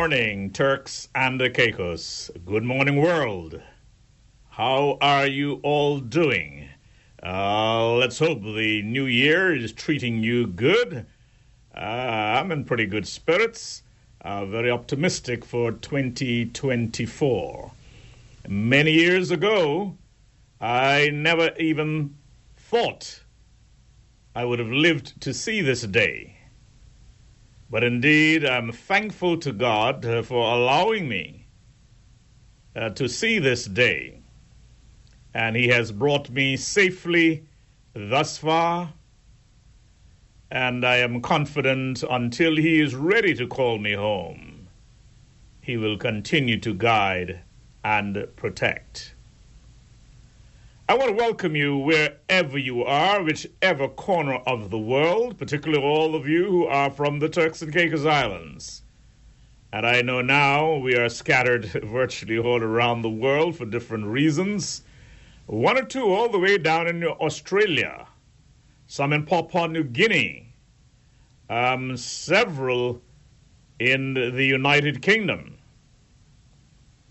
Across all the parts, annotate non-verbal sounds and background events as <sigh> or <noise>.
morning, Turks and Caicos. Good morning, world. How are you all doing? Uh, let's hope the new year is treating you good. Uh, I'm in pretty good spirits, uh, very optimistic for 2024. Many years ago, I never even thought I would have lived to see this day. But indeed, I'm thankful to God uh, for allowing me uh, to see this day. And He has brought me safely thus far. And I am confident until He is ready to call me home, He will continue to guide and protect. I want to welcome you wherever you are, whichever corner of the world, particularly all of you who are from the Turks and Caicos Islands. And I know now we are scattered <laughs> virtually all around the world for different reasons. One or two all the way down in Australia, some in Papua New Guinea, um, several in the United Kingdom,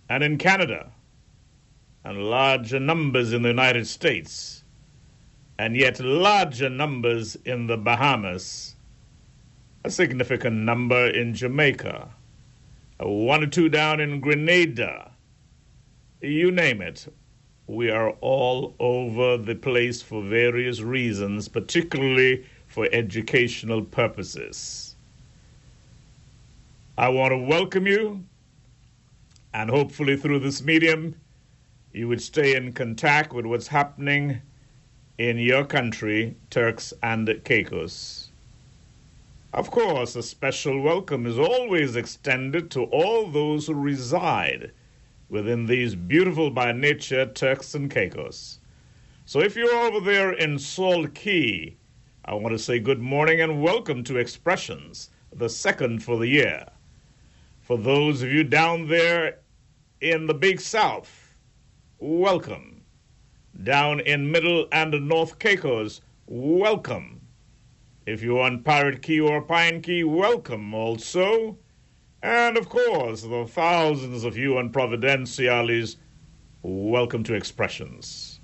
and in Canada and larger numbers in the United States, and yet larger numbers in the Bahamas, a significant number in Jamaica, one or two down in Grenada, you name it. We are all over the place for various reasons, particularly for educational purposes. I want to welcome you, and hopefully through this medium, you would stay in contact with what's happening in your country, Turks and Caicos. Of course, a special welcome is always extended to all those who reside within these beautiful by nature Turks and Caicos. So if you're over there in Salt Cay, I want to say good morning and welcome to Expressions, the second for the year. For those of you down there in the Big South, welcome. Down in Middle and North Caicos, welcome. If you're on Parrot Cay or Pine Cay, welcome also. And of course, the thousands of you on Providenciales, welcome to Expressions.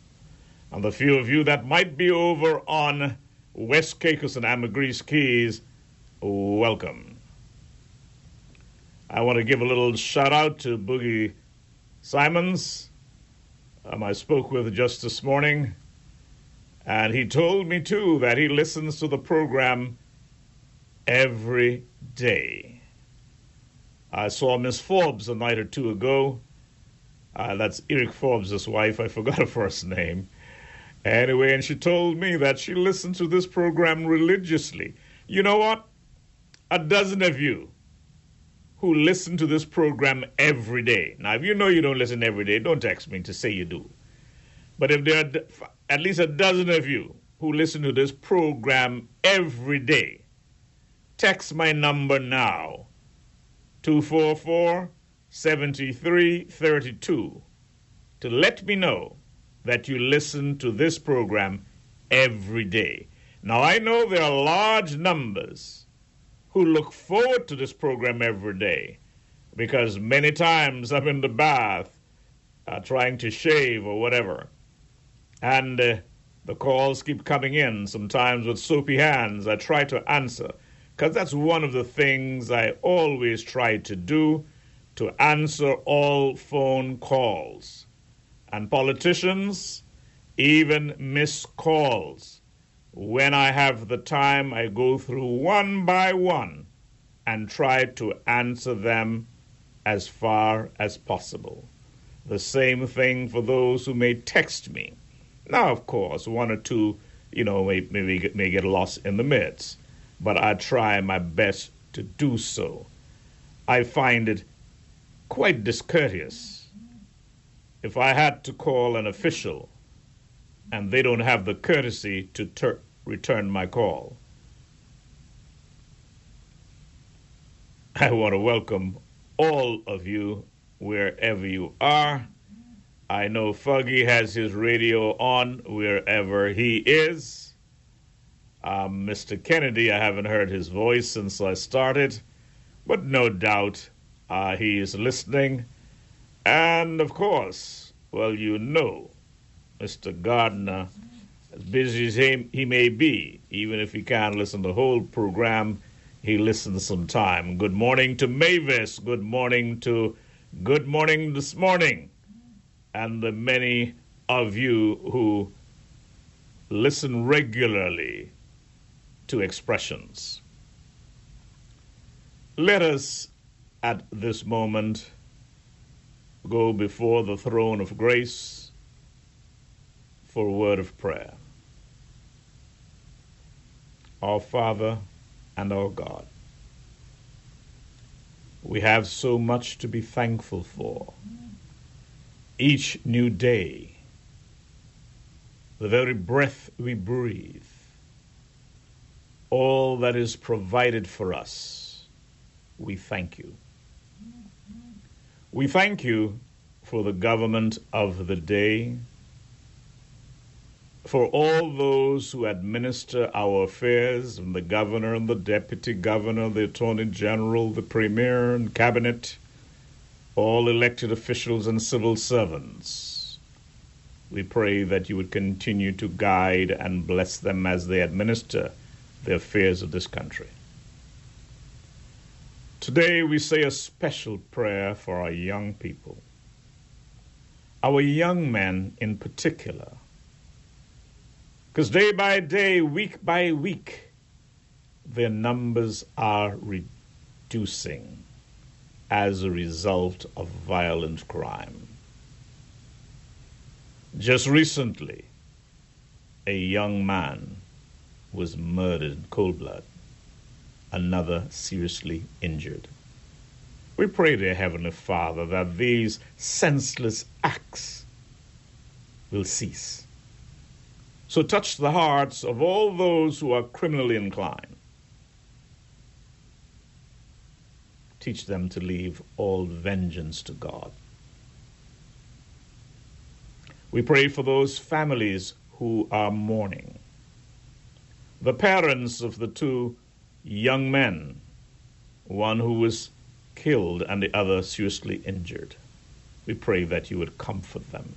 And the few of you that might be over on West Caicos and Ambergris Cays, welcome. I want to give a little shout out to Boogie Simons um, I spoke with just this morning, and he told me too that he listens to the program every day. I saw Miss Forbes a night or two ago. Uh, that's Eric Forbes' wife. I forgot her first name. Anyway, and she told me that she listens to this program religiously. You know what? A dozen of you who listen to this program every day. Now, if you know you don't listen every day, don't text me to say you do. But if there are at least a dozen of you who listen to this program every day, text my number now 244 7332 to let me know that you listen to this program every day. Now, I know there are large numbers who look forward to this program every day because many times I'm in the bath uh, trying to shave or whatever. And uh, the calls keep coming in, sometimes with soapy hands. I try to answer because that's one of the things I always try to do to answer all phone calls. And politicians even miss calls. When I have the time, I go through one by one and try to answer them as far as possible. The same thing for those who may text me. Now, of course, one or two, you know, may, may, may get lost in the midst, but I try my best to do so. I find it quite discourteous if I had to call an official and they don't have the courtesy to ter- return my call. I want to welcome all of you wherever you are. I know Fuggy has his radio on wherever he is. Um, Mr. Kennedy, I haven't heard his voice since I started, but no doubt uh, he is listening. And of course, well, you know, Mr. Gardner, as busy as he, he may be, even if he can't listen to the whole program, he listens sometime. Good morning to Mavis. Good morning to Good Morning This Morning. And the many of you who listen regularly to expressions. Let us at this moment go before the throne of grace for a word of prayer. Our Father and our God, we have so much to be thankful for. Each new day, the very breath we breathe, all that is provided for us, we thank you. We thank you for the government of the day, for all those who administer our affairs, from the governor and the deputy governor, the attorney general, the premier and cabinet, all elected officials and civil servants. We pray that you would continue to guide and bless them as they administer the affairs of this country. Today we say a special prayer for our young people, our young men in particular, because day by day, week by week, their numbers are reducing as a result of violent crime. Just recently, a young man was murdered in cold blood another seriously injured. We pray, dear Heavenly Father, that these senseless acts will cease. So touch the hearts of all those who are criminally inclined. Teach them to leave all vengeance to God. We pray for those families who are mourning. The parents of the two young men, one who was killed and the other seriously injured. We pray that you would comfort them.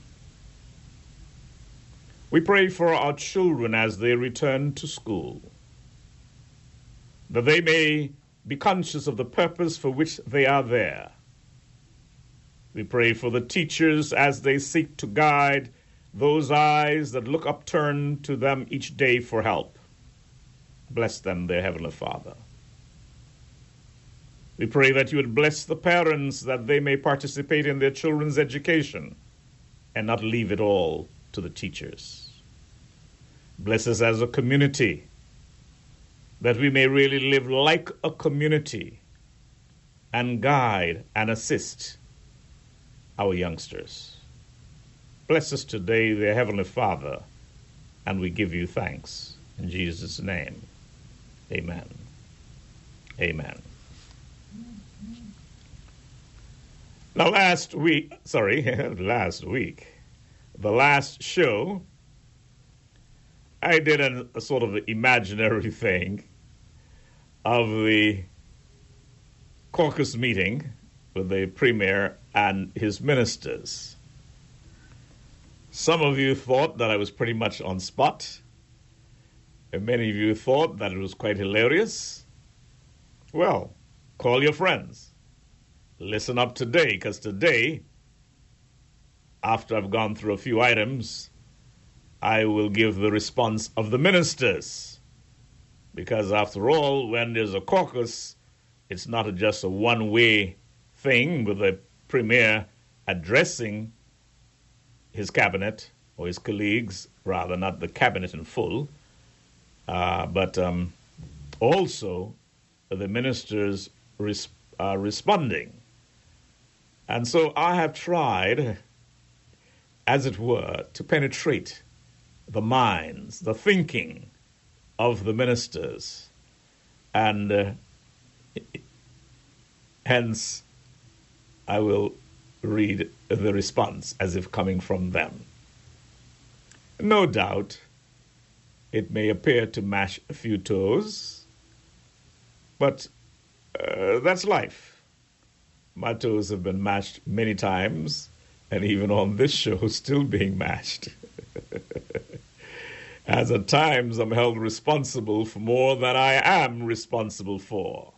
We pray for our children as they return to school, that they may be conscious of the purpose for which they are there. We pray for the teachers as they seek to guide those eyes that look upturned to them each day for help. Bless them, their Heavenly Father. We pray that you would bless the parents that they may participate in their children's education and not leave it all to the teachers. Bless us as a community that we may really live like a community and guide and assist our youngsters. Bless us today, dear Heavenly Father, and we give you thanks in Jesus' name. Amen. Amen. Now, last week, sorry, <laughs> last week, the last show, I did a, sort of imaginary thing of the caucus meeting with the premier and his ministers. Some of you thought that I was pretty much on spot. And many of you thought that it was quite hilarious. Well, call your friends. Listen up today, because today, after I've gone through a few items, I will give the response of the ministers. Because after all, when there's a caucus, it's not just a one way thing with the premier addressing his cabinet or his colleagues, rather, not the cabinet in full uh, but um, also, the ministers are responding. And so I have tried, as it were, to penetrate the minds, the thinking of the ministers. And uh, hence, I will read the response as if coming from them. No doubt, it may appear to mash a few toes, but uh, that's life. My toes have been mashed many times, and even on this show, <laughs> still being mashed. <laughs> As at times I'm held responsible for more than I am responsible for.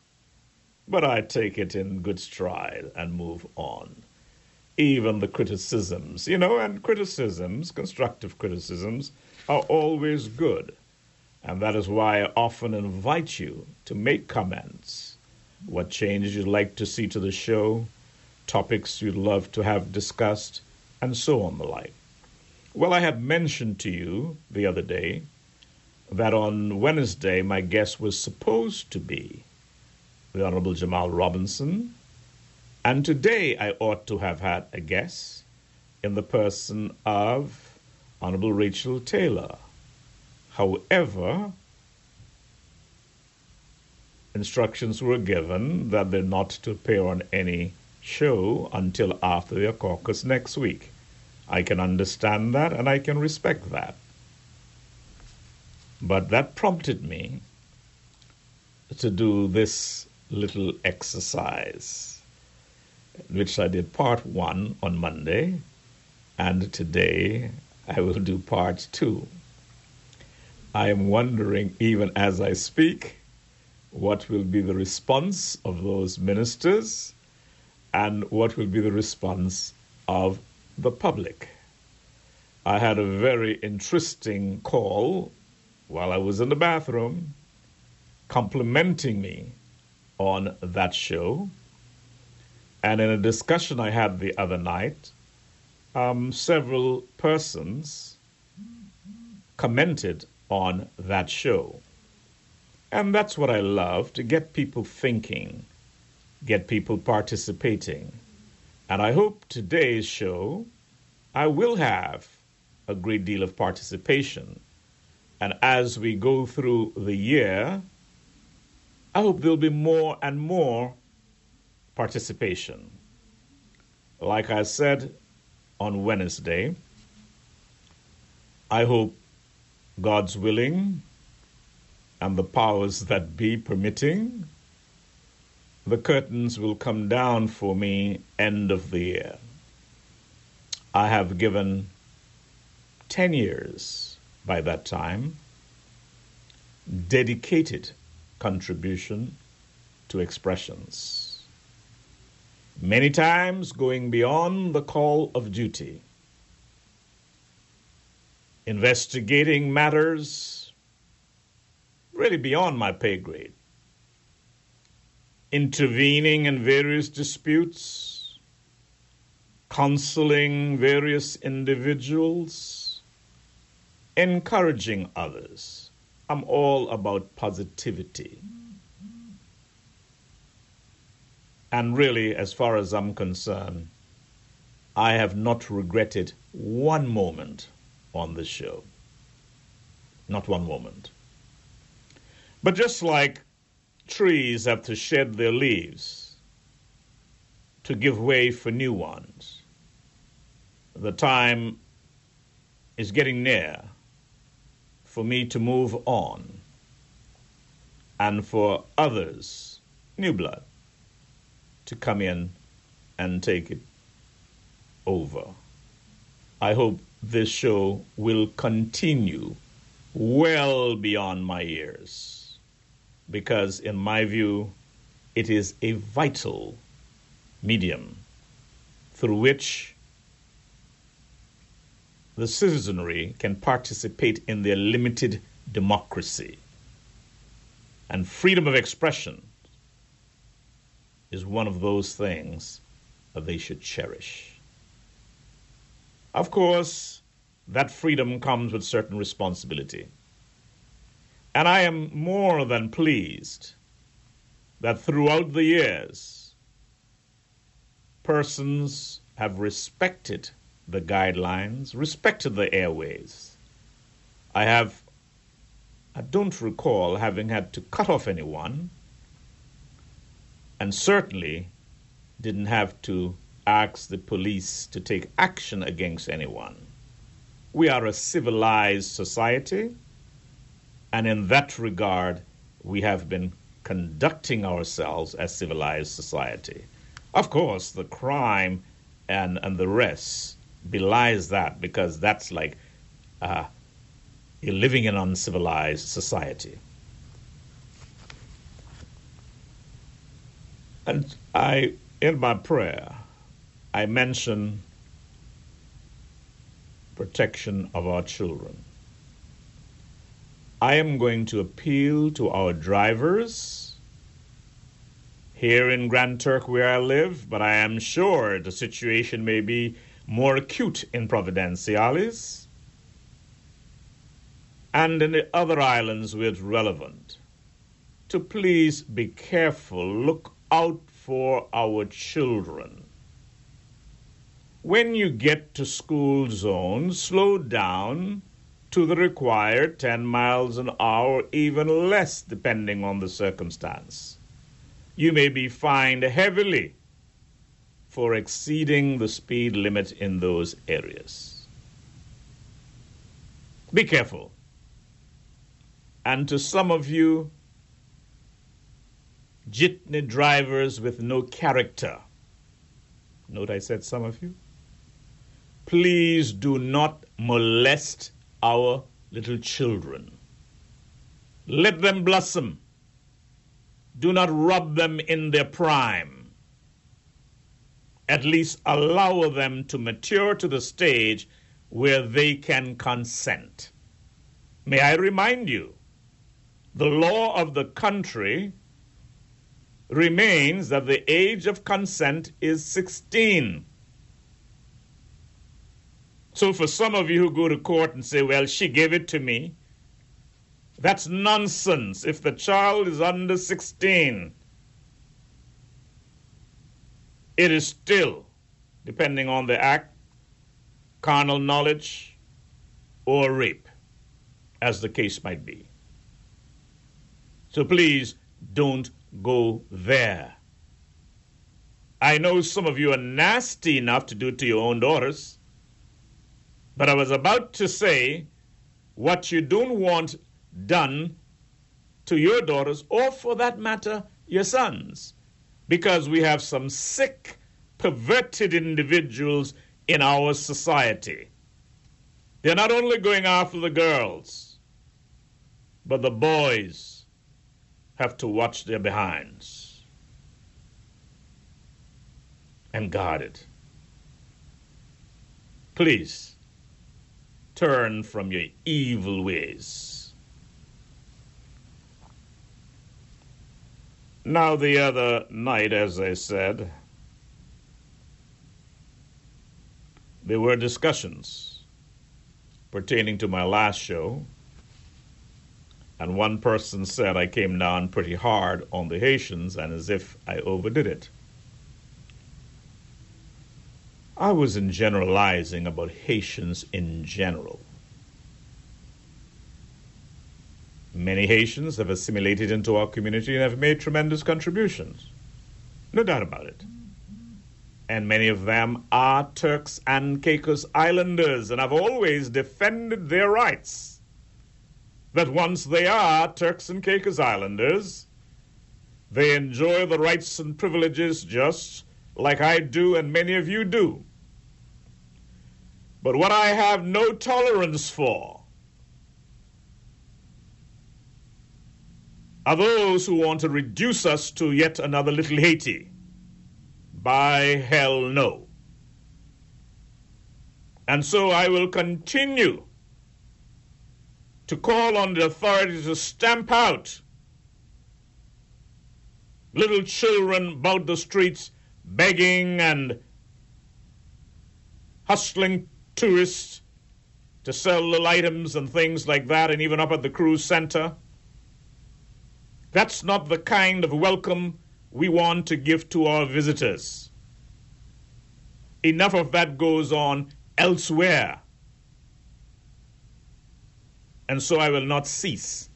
But I take it in good stride and move on. Even the criticisms, you know, and criticisms, constructive criticisms, are always good. And that is why I often invite you to make comments. What changes you'd like to see to the show, topics you'd love to have discussed, and so on the like. Well, I had mentioned to you the other day that on Wednesday my guest was supposed to be the Honorable Jamal Robinson. And today I ought to have had a guest in the person of Honorable Rachel Taylor. However, instructions were given that they're not to appear on any show until after their caucus next week. I can understand that and I can respect that. But that prompted me to do this little exercise, which I did part one on Monday, and today I will do part two. I am wondering, even as I speak, what will be the response of those ministers and what will be the response of the public. I had a very interesting call while I was in the bathroom complimenting me on that show. And in a discussion I had the other night, um, several persons commented on that show. And that's what I love to get people thinking, get people participating. And I hope today's show, I will have a great deal of participation. And as we go through the year, I hope there'll be more and more participation. Like I said on Wednesday, I hope God's willing and the powers that be permitting, the curtains will come down for me end of the year. I have given 10 years by that time dedicated contribution to expressions. Many times going beyond the call of duty, investigating matters really beyond my pay grade, intervening in various disputes, counseling various individuals, encouraging others I'm all about positivity. And really, as far as I'm concerned, I have not regretted one moment on this show. Not one moment. But just like trees have to shed their leaves to give way for new ones, the time is getting near for me to move on and for others, new blood, to come in and take it over. I hope this show will continue well beyond my years because, in my view, it is a vital medium through which the citizenry can participate in their limited democracy. And freedom of expression is one of those things that they should cherish. Of course, that freedom comes with certain responsibility. And I am more than pleased that throughout the years, persons have respected the guidelines, respected the airways. I have, I don't recall having had to cut off anyone, and certainly didn't have to ask the police to take action against anyone. We are a civilized society, and in that regard, we have been conducting ourselves as civilized society. Of course, the crime and, and the rest belies that because that's like uh, you're living in uncivilized society. And I, in my prayer, I mention protection of our children. I am going to appeal to our drivers here in Grand Turk where I live, but I am sure the situation may be more acute in Providenciales and in the other islands where it's relevant. To please be careful, look out for our children. When you get to school zone, slow down to the required 10 miles an hour, even less depending on the circumstance. You may be fined heavily for exceeding the speed limit in those areas. Be careful. And to some of you, jitney drivers with no character, note I said some of you, please do not molest our little children. Let them blossom. Do not rob them in their prime. At least allow them to mature to the stage where they can consent. May I remind you, the law of the country remains that the age of consent is 16. So, for some of you who go to court and say, well, she gave it to me, that's nonsense. If the child is under 16, it is still, depending on the act, carnal knowledge or rape, as the case might be. So please don't go there. I know some of you are nasty enough to do it to your own daughters. But I was about to say what you don't want done to your daughters, or for that matter, your sons, because we have some sick, perverted individuals in our society. They're not only going after the girls, but the boys have to watch their behinds and guard it. Please turn from your evil ways. Now, the other night, as I said, there were discussions pertaining to my last show, and one person said I came down pretty hard on the Haitians and as if I overdid it. I wasn't generalizing about Haitians in general. Many Haitians have assimilated into our community and have made tremendous contributions. No doubt about it. And many of them are Turks and Caicos Islanders and have always defended their rights. That once they are Turks and Caicos Islanders, they enjoy the rights and privileges just like I do and many of you do. But what I have no tolerance for are those who want to reduce us to yet another little Haiti. By hell, no. And so I will continue to call on the authorities to stamp out little children about the streets begging and hustling tourists to sell little items and things like that, and even up at the cruise center. That's not the kind of welcome we want to give to our visitors. Enough of that goes on elsewhere. And so I will not cease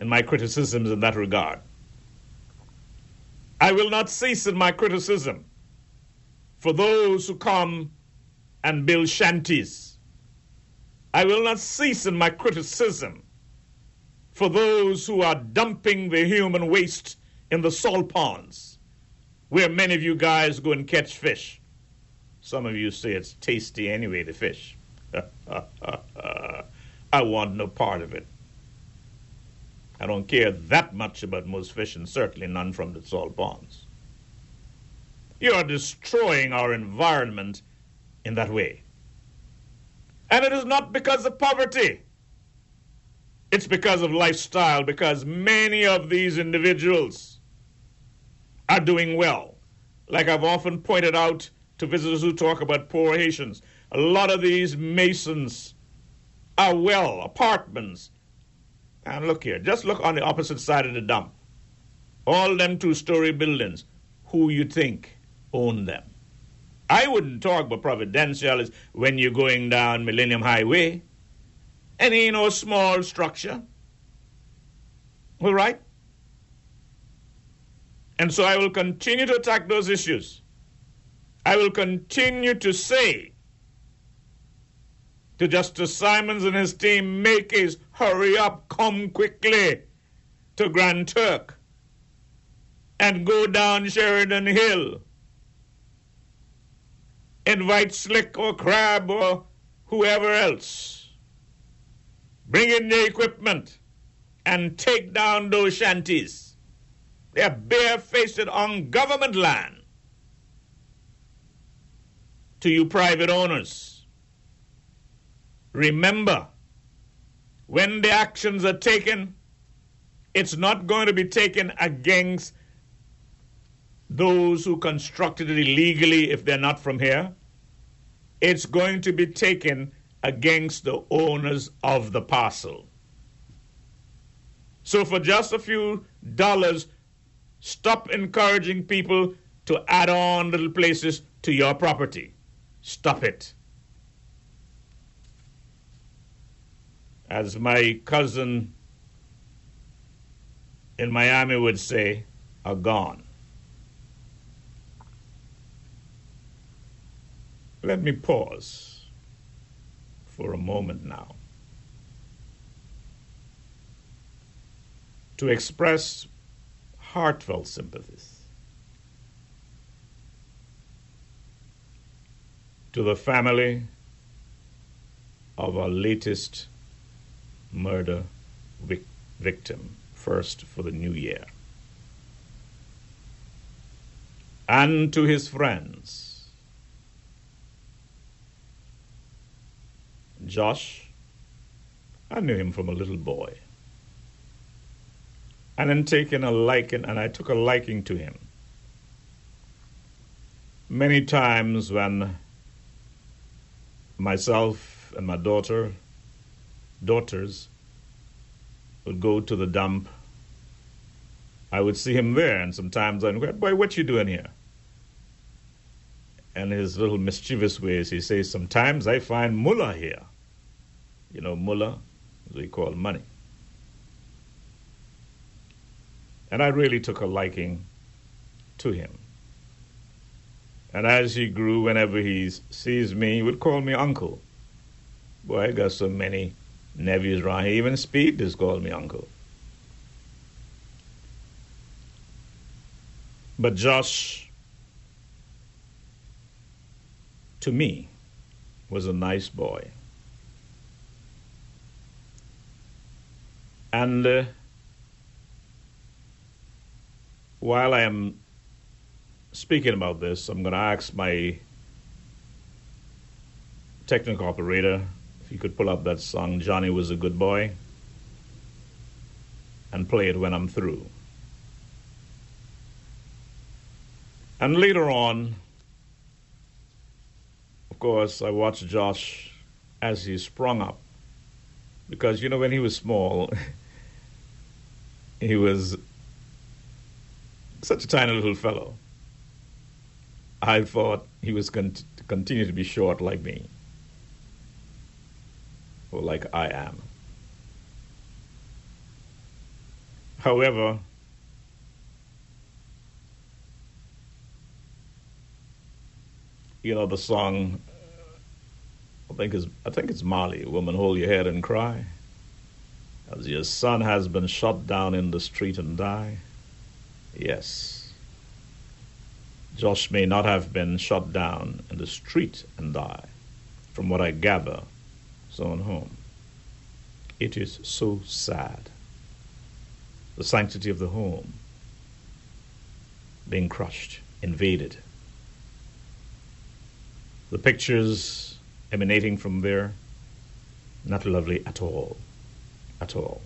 in my criticisms in that regard. I will not cease in my criticism for those who come and build shanties. I will not cease in my criticism for those who are dumping the human waste in the salt ponds where many of you guys go and catch fish. Some of you say it's tasty anyway, the fish. <laughs> I want no part of it. I don't care that much about most fish, and certainly none from the salt ponds. You are destroying our environment in that way. And it is not because of poverty. It's because of lifestyle, because many of these individuals are doing well. Like I've often pointed out to visitors who talk about poor Haitians, a lot of these masons are well, apartments. And look here, just look on the opposite side of the dump. All them two story buildings. Who you think own them? I wouldn't talk about Providenciales when you're going down Millennium Highway. And ain't no small structure. All right? And so I will continue to attack those issues. I will continue to say to Justice Simons and his team, make his hurry up, come quickly to Grand Turk and go down Sheridan Hill. Invite Slick or Crab or whoever else. Bring in the equipment and take down those shanties. They're barefaced on government land to you private owners. Remember, when the actions are taken, it's not going to be taken against those who constructed it illegally if they're not from here. It's going to be taken against the owners of the parcel. So, for just a few dollars, stop encouraging people to add on little places to your property. Stop it. As my cousin in Miami would say, are gone. Let me pause for a moment now to express heartfelt sympathies to the family of our latest murder vic- victim, first for the new year, and to his friends. Josh, I knew him from a little boy. And then taken a liking, and I took a liking to him. Many times when myself and my daughter, daughters, would go to the dump. I would see him there, and sometimes I'd go, Boy, what you doing here? And his little mischievous ways, he says, Sometimes I find mullah here. You know, mullah, we call money. And I really took a liking to him. And as he grew, whenever he sees me, he would call me uncle. Boy, I got so many nephews around here. Even Speed just called me uncle. But Josh, to me, was a nice boy. And uh, while I am speaking about this, I'm going to ask my technical operator if he could pull up that song, Johnny Was a Good Boy, and play it when I'm through. And later on, of course, I watched Josh as he sprung up. Because, you know, when he was small, <laughs> he was such a tiny little fellow. I thought he was going to continue to be short like me, or like I am. However, you know the song. I think is I think it's Marley, Woman, hold your head and cry, as your son has been shot down in the street and die. Yes, Josh may not have been shot down in the street and die, from what I gather, his own home. It is so sad. The sanctity of the home being crushed, invaded. The pictures emanating from there, not lovely at all. At all.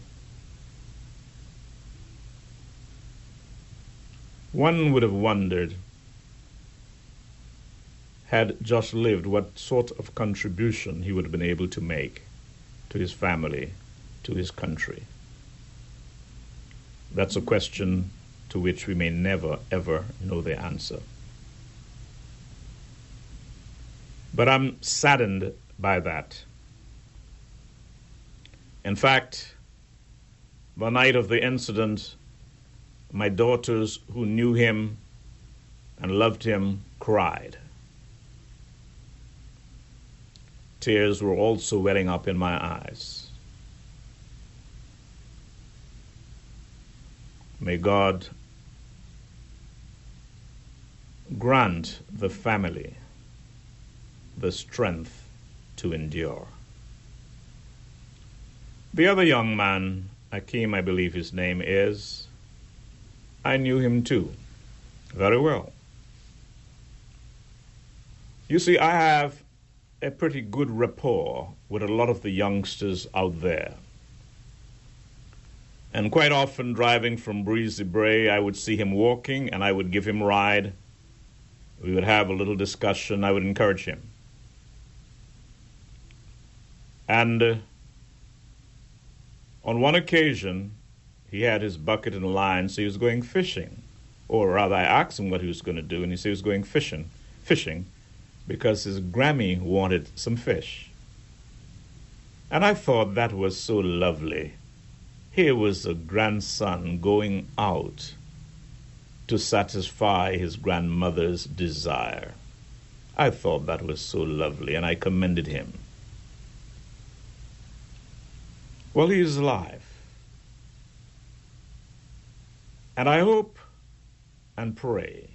One would have wondered, had Josh lived, what sort of contribution he would have been able to make to his family, to his country. That's a question to which we may never, ever know the answer. But I'm saddened by that. In fact, the night of the incident, my daughters who knew him and loved him cried. Tears were also welling up in my eyes. May God grant the family the strength to endure. The other young man, Akim, I believe his name is, I knew him too, very well. You see, I have a pretty good rapport with a lot of the youngsters out there. And quite often, driving from Breezy Brae, I would see him walking and I would give him ride. We would have a little discussion. I would encourage him. And uh, on one occasion, he had his bucket and line, so he was going fishing. Or rather, I asked him what he was going to do, and he said he was going fishing, fishing, because his Grammy wanted some fish. And I thought that was so lovely. Here was a grandson going out to satisfy his grandmother's desire. I thought that was so lovely, and I commended him. Well, he is alive. And I hope and pray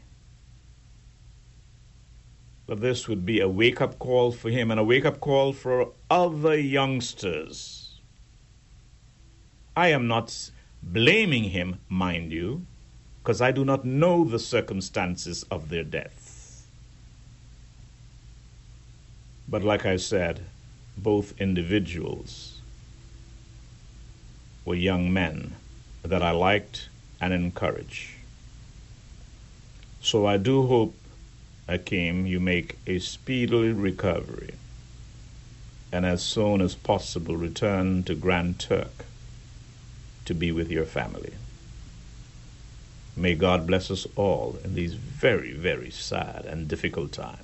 that this would be a wake up call for him and a wake up call for other youngsters I am not blaming him, mind you, because I do not know the circumstances of their deaths. But like I said, both individuals were young men that I liked and encouraged. So I do hope, Akim, you make a speedy recovery and as soon as possible return to Grand Turk to be with your family. May God bless us all in these very, very sad and difficult times.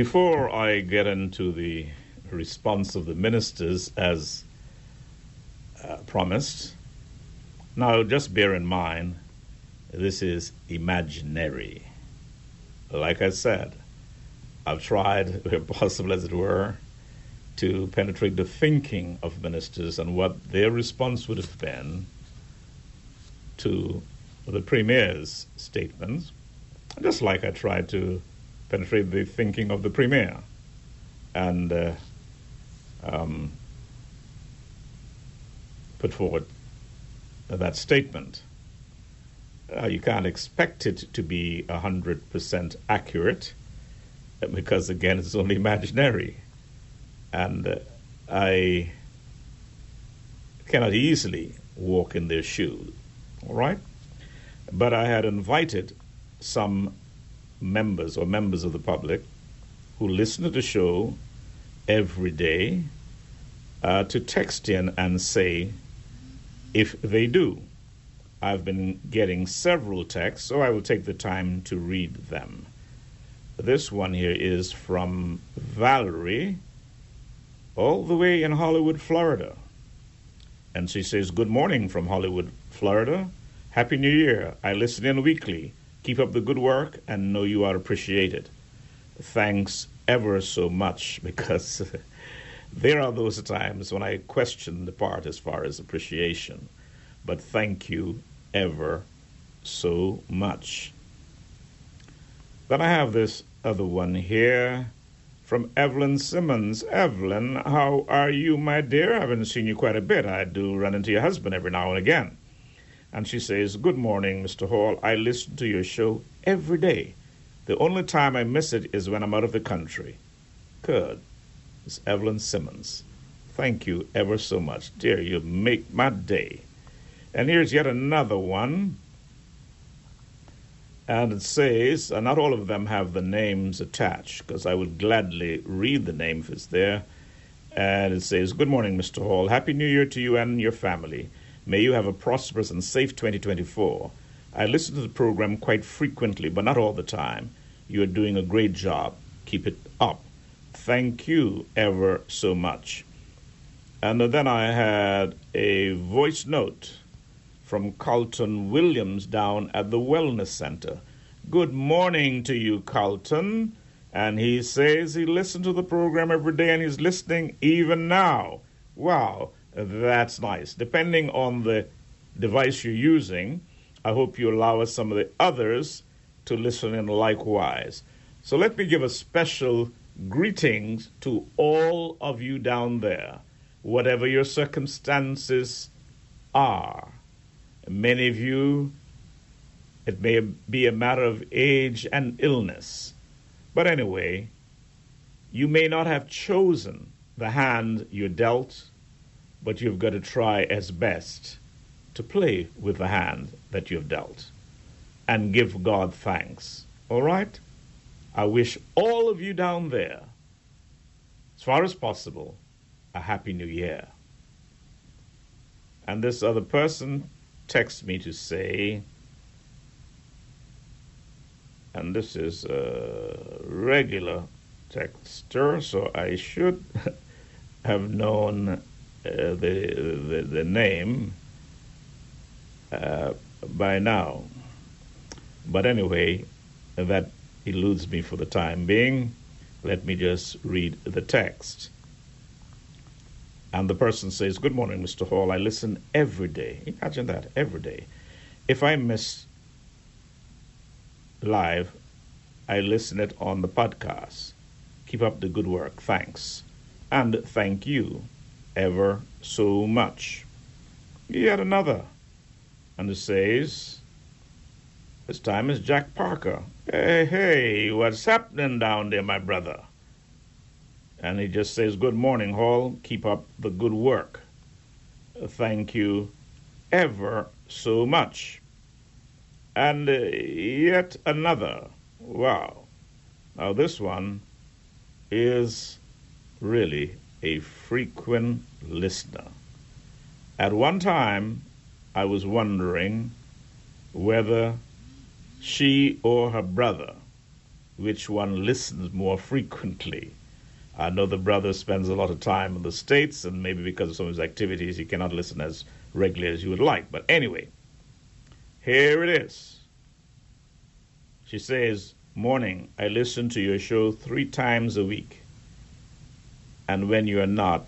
Before I get into the response of the ministers as uh, promised, now just bear in mind this is imaginary. Like I said, I've tried, <laughs> where possible as it were, to penetrate the thinking of ministers and what their response would have been to the Premier's statements just like I tried to penetrate the thinking of the Premier and uh, um, put forward that statement. Uh, you can't expect it to be 100% accurate because, again, it's only imaginary. And uh, I cannot easily walk in their shoes, all right? But I had invited some members or members of the public who listen to the show every day uh, to text in and say if they do. I've been getting several texts, so I will take the time to read them. This one here is from Valerie, all the way in Hollywood, Florida. And she says, Good morning from Hollywood, Florida. Happy New Year. I listen in weekly. Keep up the good work and know you are appreciated. Thanks ever so much <laughs> because there are those times when I question the part as far as appreciation. But thank you ever so much. Then I have this other one here from Evelyn Simmons. Evelyn, how are you, my dear? I haven't seen you quite a bit. I do run into your husband every now and again. And she says, Good morning, Mr. Hall. I listen to your show every day. The only time I miss it is when I'm out of the country. Good. Miss Evelyn Simmons. Thank you ever so much. Dear, you make my day. And here's yet another one. And it says, and not all of them have the names attached, because I would gladly read the name if it's there. And it says, Good morning, Mr. Hall. Happy New Year to you and your family. May you have a prosperous and safe 2024. I listen to the program quite frequently, but not all the time. You are doing a great job. Keep it up. Thank you ever so much. And then I had a voice note from Carlton Williams down at the Wellness Center. Good morning to you, Carlton. And he says he listens to the program every day and he's listening even now. Wow that's nice. Depending on the device you're using, I hope you allow us some of the others to listen in likewise. So let me give a special greetings to all of you down there, whatever your circumstances are. Many of you, it may be a matter of age and illness. But anyway, you may not have chosen the hand you're dealt but you've got to try as best to play with the hand that you've dealt. and give God thanks. All right? I wish all of you down there, as far as possible, a happy new year. And this other person texts me to say, and this is a regular texter, so I should <laughs> have known the, the, the name uh, by now. But anyway, that eludes me for the time being. Let me just read the text. And the person says, Good morning, Mr. Hall. I listen every day. Imagine that, every day. If I miss live, I listen it on the podcast. Keep up the good work. Thanks. And thank you ever so much. Yet another. And it says, This time is Jack Parker. Hey, hey, what's happening down there, my brother? And he just says, Good morning, Hall. Keep up the good work. Thank you ever so much. And uh, yet another. Wow. Now, this one is really a frequent listener. At one time, I was wondering whether she or her brother, which one listens more frequently. I know the brother spends a lot of time in the States, and maybe because of some of his activities, he cannot listen as regularly as you would like. But anyway, here it is. She says, Morning, I listen to your show three times a week. And when you're not,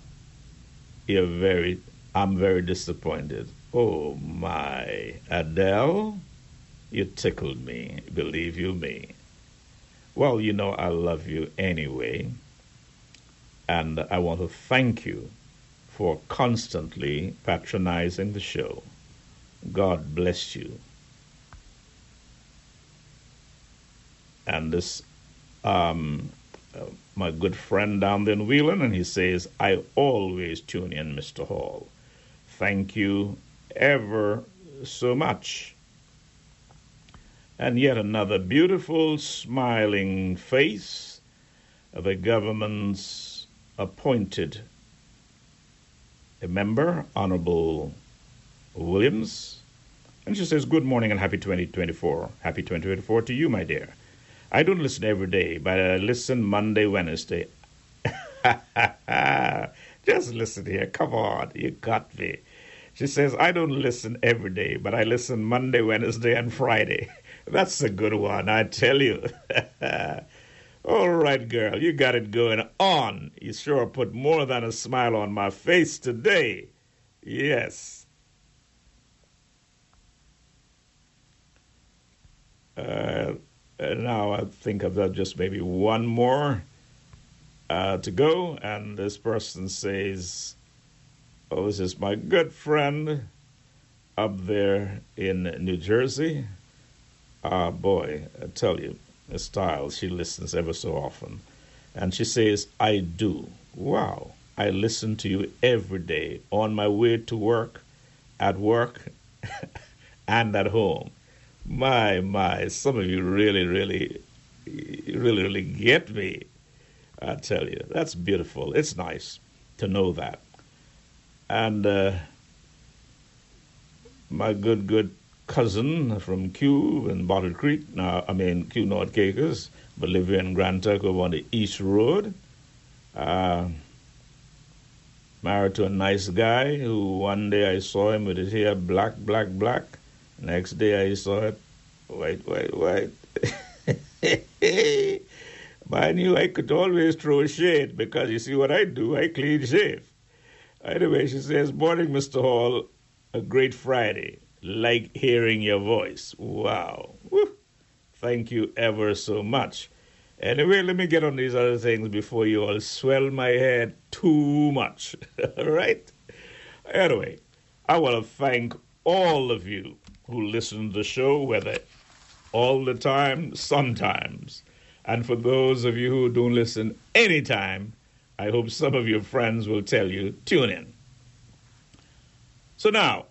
you're very, I'm very disappointed. Oh my, Adele, you tickled me, believe you me. Well, you know I love you anyway. And I want to thank you for constantly patronizing the show. God bless you. And this, um, my good friend down there in Wheeland, and he says, I always tune in, Mr. Hall. Thank you ever so much. And yet another beautiful, smiling face of a government's appointed a member, Honorable Williams. And she says, Good morning and happy 2024. Happy 2024 to you, my dear. I don't listen every day, but I listen Monday, Wednesday. <laughs> Just listen here. Come on. You got me. She says, I don't listen every day, but I listen Monday, Wednesday, and Friday. <laughs> That's a good one, I tell you. <laughs> All right, girl, you got it going on. You sure put more than a smile on my face today. Yes. Uh, now I think I've got just maybe one more uh, to go, and this person says, Oh, this is my good friend up there in New Jersey. Ah, boy, I tell you, style. She listens ever so often. And she says, I do. Wow. I listen to you every day on my way to work, at work, <laughs> and at home. My, my, some of you really, really, really, really get me. I tell you, that's beautiful. It's nice to know that. And uh, my good, good cousin from Kew and Bottle Creek, now, I mean, Kew North Caicos, but live in Grand Turk on the East Road. Uh, married to a nice guy who one day I saw him with his hair black, black, black. Next day I saw it white, white, white. but <laughs> I knew I could always throw shade because you see what I do, I clean shave. Anyway, she says, Morning, Mr. Hall, a great Friday like hearing your voice. Wow. Woo. Thank you ever so much. Anyway, let me get on these other things before you all swell my head too much. <laughs> all right? Anyway, I want to thank all of you who listen to the show, whether all the time, sometimes. And for those of you who don't listen anytime, I hope some of your friends will tell you tune in. So now,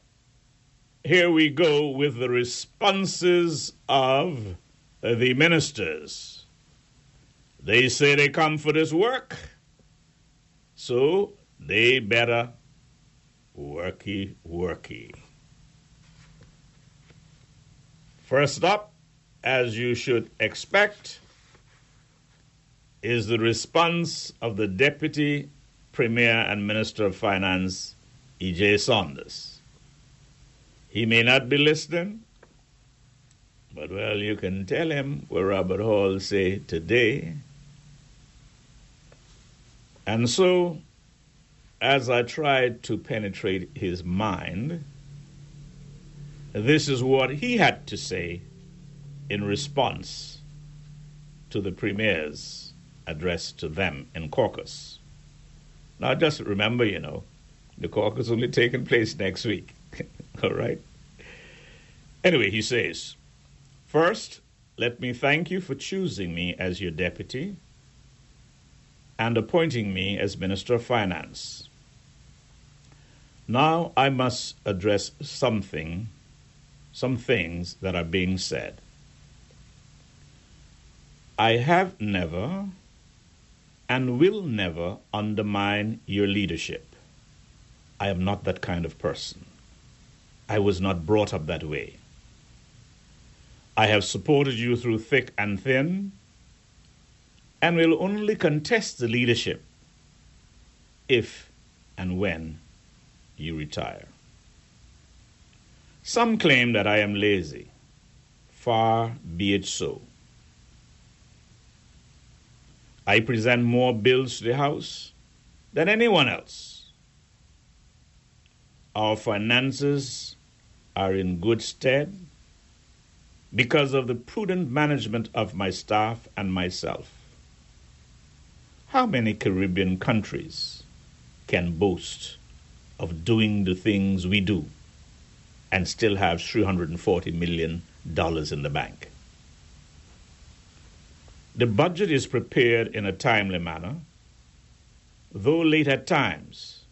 here we go with the responses of the ministers. They say they come for this work, so they better worky, worky. First up, as you should expect, is the response of the Deputy Premier and Minister of Finance, E.J. Saunders. He may not be listening, but well, you can tell him what Robert Hall say today. And so, as I tried to penetrate his mind, this is what he had to say in response to the Premier's address to them in caucus. Now, just remember, you know, the caucus only taking place next week. <laughs> All right? Anyway, he says, First, let me thank you for choosing me as your deputy and appointing me as Minister of Finance. Now I must address something, some things that are being said. I have never and will never undermine your leadership. I am not that kind of person. I was not brought up that way. I have supported you through thick and thin, and will only contest the leadership if and when you retire. Some claim that I am lazy. Far be it so. I present more bills to the House than anyone else. Our finances are in good stead because of the prudent management of my staff and myself. How many Caribbean countries can boast of doing the things we do and still have $340 million in the bank? The budget is prepared in a timely manner, though late at times,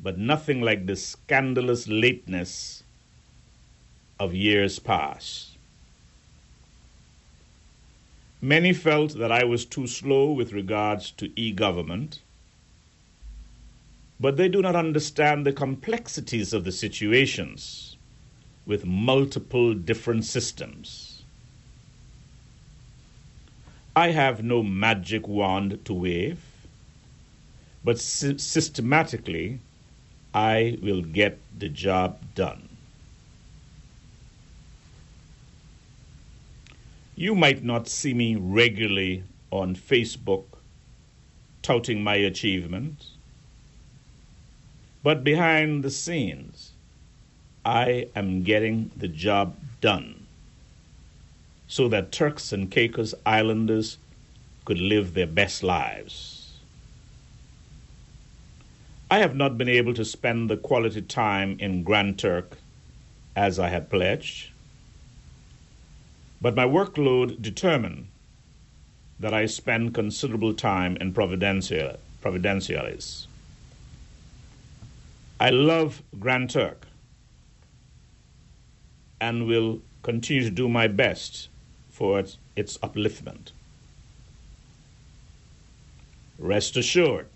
but nothing like the scandalous lateness of years past. Many felt that I was too slow with regards to e government, but they do not understand the complexities of the situations with multiple different systems. I have no magic wand to wave, but sy- systematically I will get the job done. You might not see me regularly on Facebook touting my achievements, but behind the scenes, I am getting the job done so that Turks and Caicos Islanders could live their best lives. I have not been able to spend the quality time in Grand Turk as I had pledged but my workload determined that I spend considerable time in Providencia, Providenciales. I love Grand Turk and will continue to do my best for its, its upliftment. Rest assured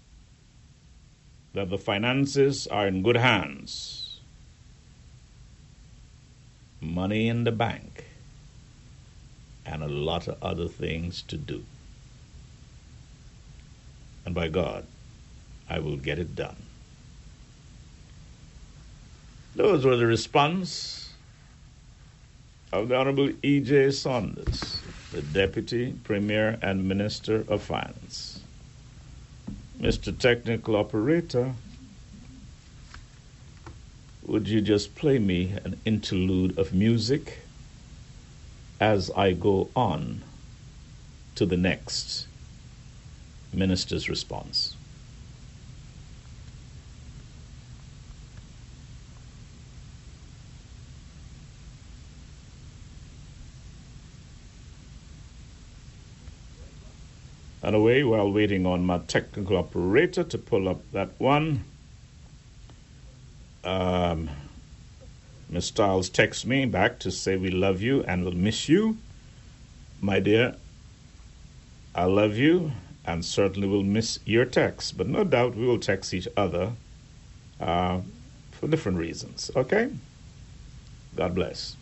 that the finances are in good hands. Money in the bank and a lot of other things to do. And by God, I will get it done. Those were the response of the Honorable E.J. Saunders, the Deputy Premier and Minister of Finance. Mr. Technical Operator, would you just play me an interlude of music? as I go on to the next minister's response. And away while waiting on my technical operator to pull up that one. Um, Miss Stiles texts me back to say we love you and will miss you. My dear, I love you and certainly will miss your texts, but no doubt we will text each other uh, for different reasons. Okay? God bless.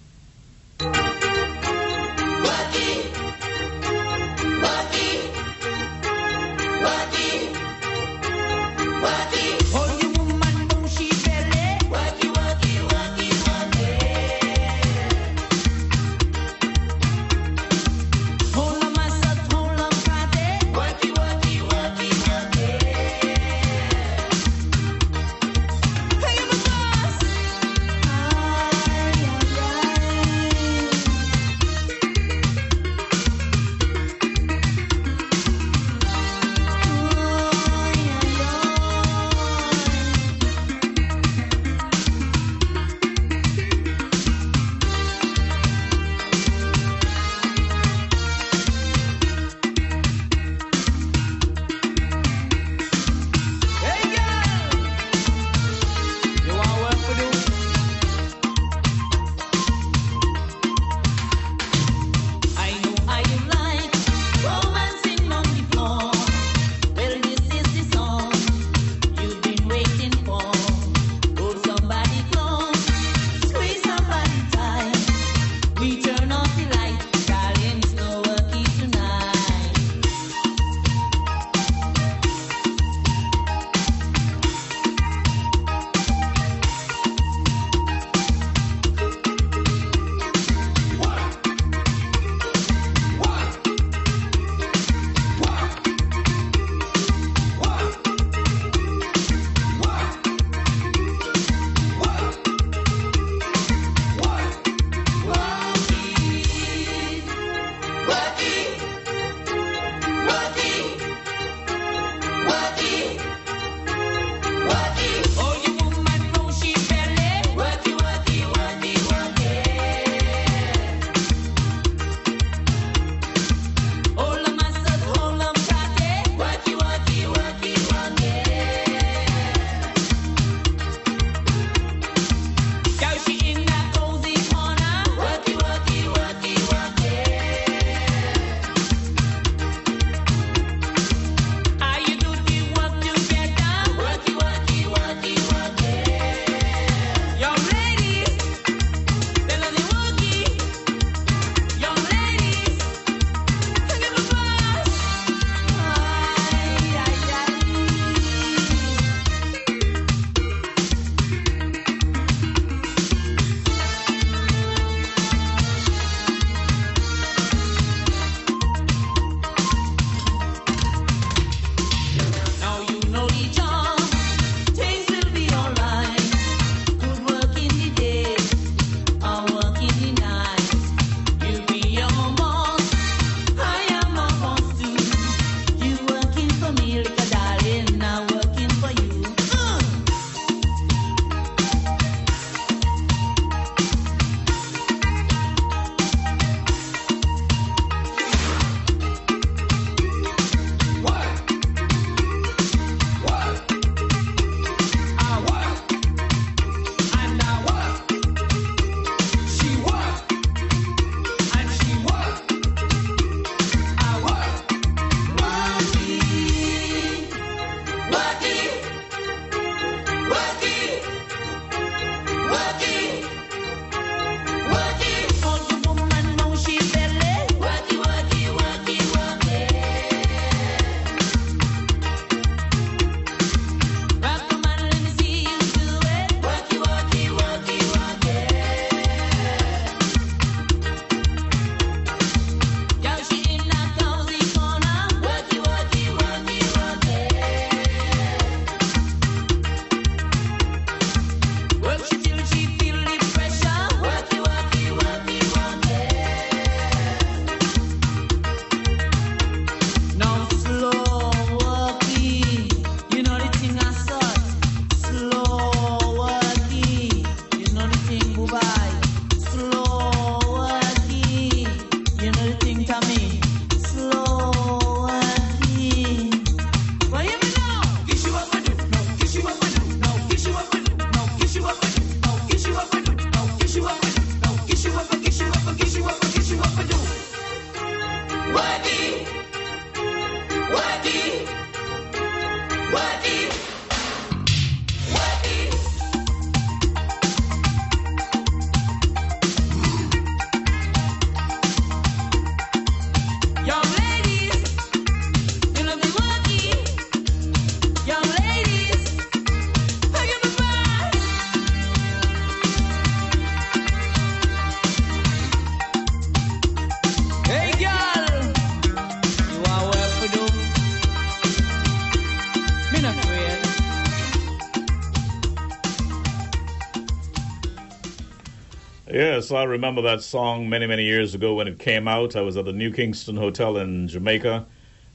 Yes, I remember that song many, many years ago when it came out. I was at the New Kingston Hotel in Jamaica,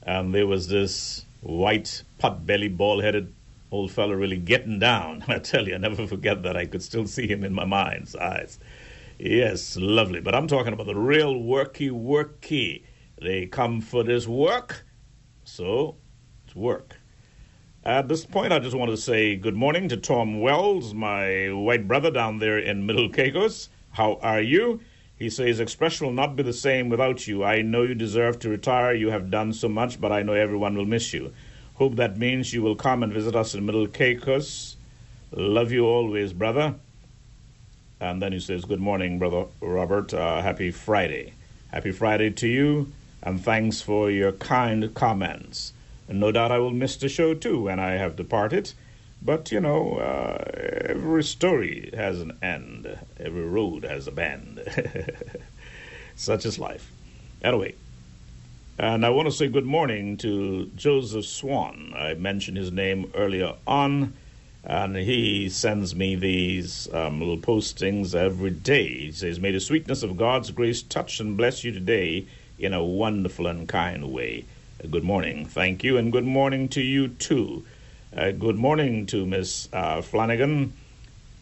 and there was this white, pot bellied, bald headed old fellow really getting down. <laughs> I tell you, I never forget that. I could still see him in my mind's eyes. Yes, lovely. But I'm talking about the real worky, worky. They come for this work, so it's work. At this point, I just want to say good morning to Tom Wells, my white brother down there in Middle Caicos. How are you? He says, Expression will not be the same without you. I know you deserve to retire. You have done so much, but I know everyone will miss you. Hope that means you will come and visit us in Middle Caicos. Love you always, brother. And then he says, Good morning, Brother Robert. Uh, happy Friday. Happy Friday to you, and thanks for your kind comments. And no doubt I will miss the show too when I have departed. But, you know, uh, every story has an end, every road has a bend. <laughs> Such is life. Anyway, and I want to say good morning to Joseph Swan. I mentioned his name earlier on, and he sends me these um, little postings every day. He says, May the sweetness of God's grace touch and bless you today in a wonderful and kind way. Good morning. Thank you, and good morning to you too. Uh, good morning to Miss uh, Flanagan,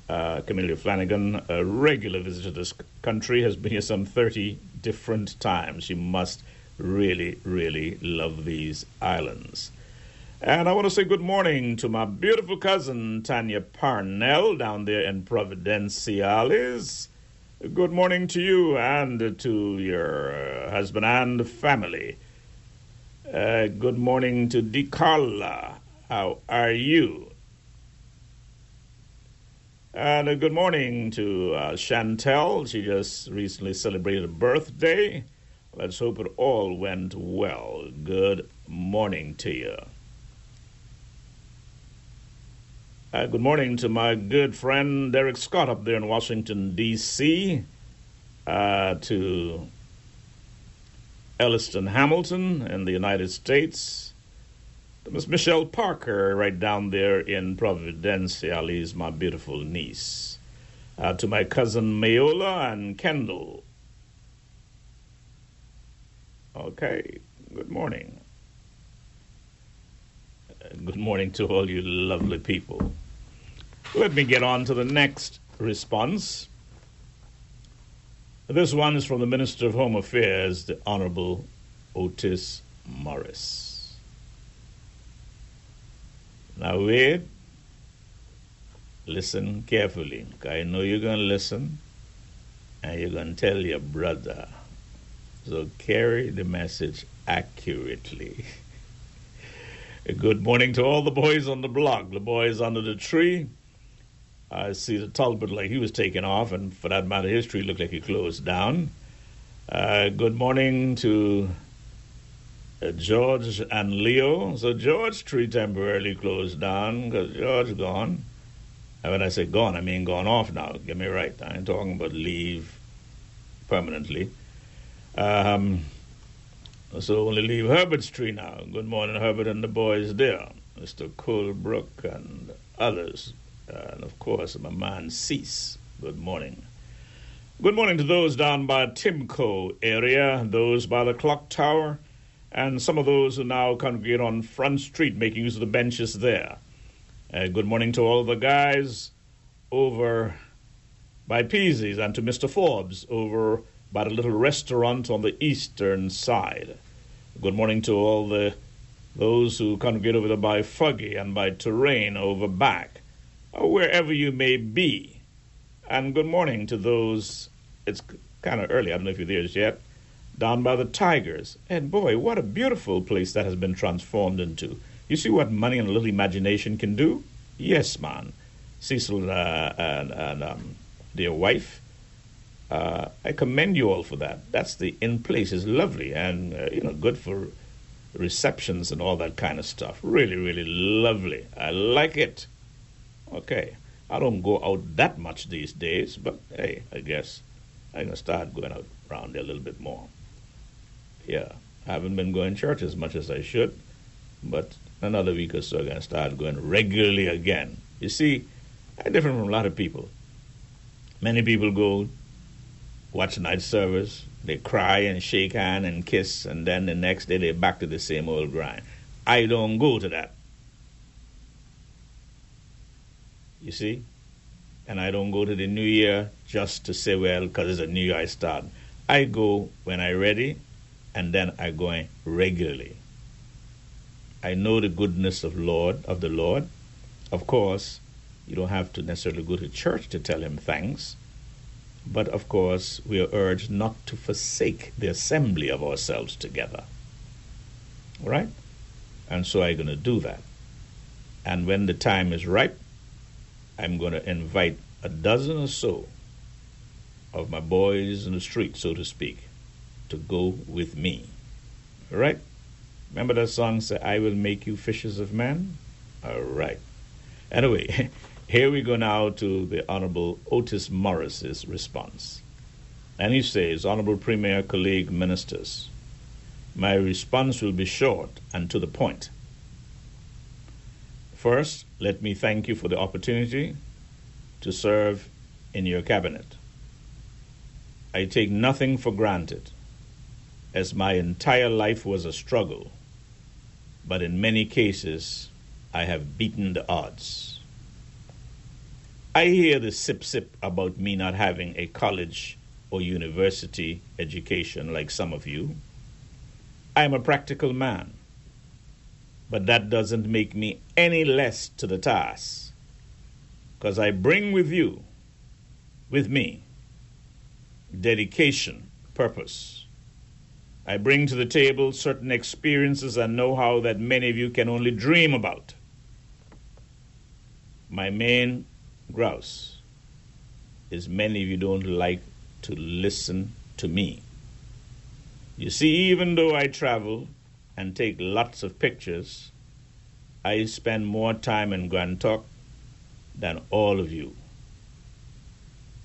uh, Camellia Flanagan, a regular visitor to this country, has been here some 30 different times. She must really, really love these islands. And I want to say good morning to my beautiful cousin Tanya Parnell down there in Providenciales. Good morning to you and to your uh, husband and family. Uh, good morning to Di Carla how are you? And a good morning to uh, Chantel. She just recently celebrated a birthday. Let's hope it all went well. Good morning to you. Uh, good morning to my good friend Derek Scott up there in Washington, D.C., uh, to Elliston Hamilton in the United States, Miss Michelle Parker, right down there in Providenciales, my beautiful niece. Uh, to my cousin Mayola and Kendall. Okay, good morning. Uh, good morning to all you lovely people. Let me get on to the next response. This one is from the Minister of Home Affairs, the Honorable Otis Morris. Now, wait. Listen carefully. I know you're going to listen and you're going to tell your brother. So carry the message accurately. <laughs> Good morning to all the boys on the block, the boys under the tree. I see the Talbot like he was taken off, and for that matter, his tree looked like he closed down. Uh, good morning to uh, George and Leo. So George tree temporarily closed down because George gone. And when I say gone, I mean gone off now. Get me right. I ain't talking about leave permanently. Um, so only leave Herbert's tree now. Good morning, Herbert and the boys there. Mr. Colebrook and others. And of course, my man Cease. Good morning. Good morning to those down by Timco area, those by the clock tower, and some of those who now congregate on Front Street, making use of the benches there. Uh, good morning to all the guys over by Peasy's and to Mr. Forbes over by the little restaurant on the eastern side. Good morning to all the those who congregate over there by Fuggy and by Terrain over back, or wherever you may be. And good morning to those, it's kind of early, I don't know if you're there yet, down by the Tigers. And boy, what a beautiful place that has been transformed into. You see what money and a little imagination can do? Yes, man. Cecil uh, and, and um, their wife, uh, I commend you all for that. That's the in place is lovely and uh, you know good for receptions and all that kind of stuff. Really, really lovely. I like it. Okay, I don't go out that much these days, but hey, I guess I'm gonna start going out around there a little bit more. Yeah, I haven't been going to church as much as I should, but another week or so I'm gonna start going regularly again. You see, I'm different from a lot of people. Many people go watch night service, they cry and shake hand and kiss, and then the next day they're back to the same old grind. I don't go to that. You see? And I don't go to the new year just to say, well, because it's a new year I start. I go when I'm ready, and then I go in regularly. I know the goodness of Lord of the Lord. Of course, you don't have to necessarily go to church to tell him thanks. But of course, we are urged not to forsake the assembly of ourselves together. All right? And so I'm going to do that. And when the time is ripe, I'm going to invite a dozen or so of my boys in the street, so to speak, to go with me. All right? Remember that song, say, I will make you fishes of men? All right. Anyway, <laughs> Here we go now to the Honorable Otis Morris's response. And he says, Honorable Premier, colleague, ministers, my response will be short and to the point. First, let me thank you for the opportunity to serve in your cabinet. I take nothing for granted, as my entire life was a struggle, but in many cases I have beaten the odds. I hear the sip sip about me not having a college or university education like some of you. I'm a practical man, but that doesn't make me any less to the task, because I bring with you, with me, dedication, purpose. I bring to the table certain experiences and know how that many of you can only dream about. My main grouse is many of you don't like to listen to me. You see, even though I travel and take lots of pictures, I spend more time in Grand Turk than all of you.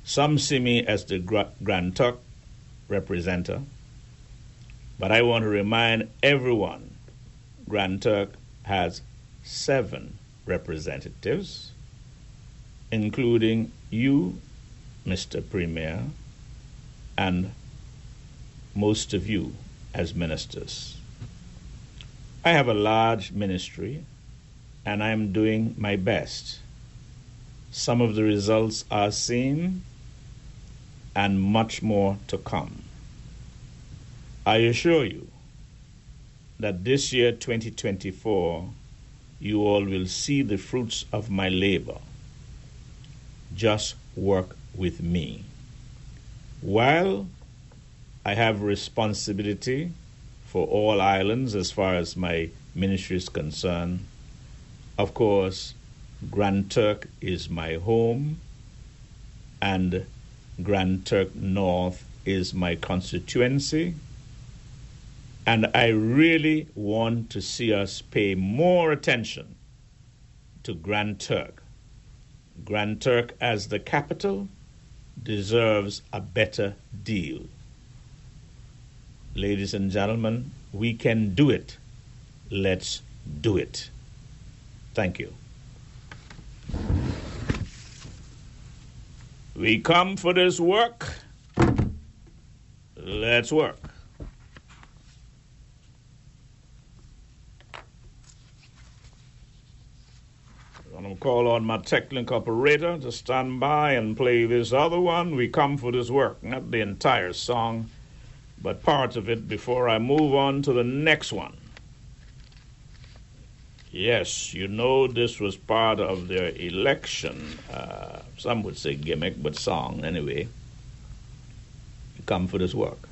Some see me as the Grand Turk representative, but I want to remind everyone Grand Turk has seven representatives including you, Mr. Premier, and most of you as ministers. I have a large ministry and I am doing my best. Some of the results are seen and much more to come. I assure you that this year, 2024, you all will see the fruits of my labor just work with me. While I have responsibility for all islands as far as my ministry is concerned, of course, Grand Turk is my home, and Grand Turk North is my constituency. And I really want to see us pay more attention to Grand Turk Grand Turk as the capital deserves a better deal. Ladies and gentlemen, we can do it. Let's do it. Thank you. We come for this work. Let's work. Going to call on my technical operator to stand by and play this other one. We come for this work, not the entire song, but parts of it before I move on to the next one. Yes, you know this was part of their election. Uh, some would say gimmick, but song anyway. We come for this work.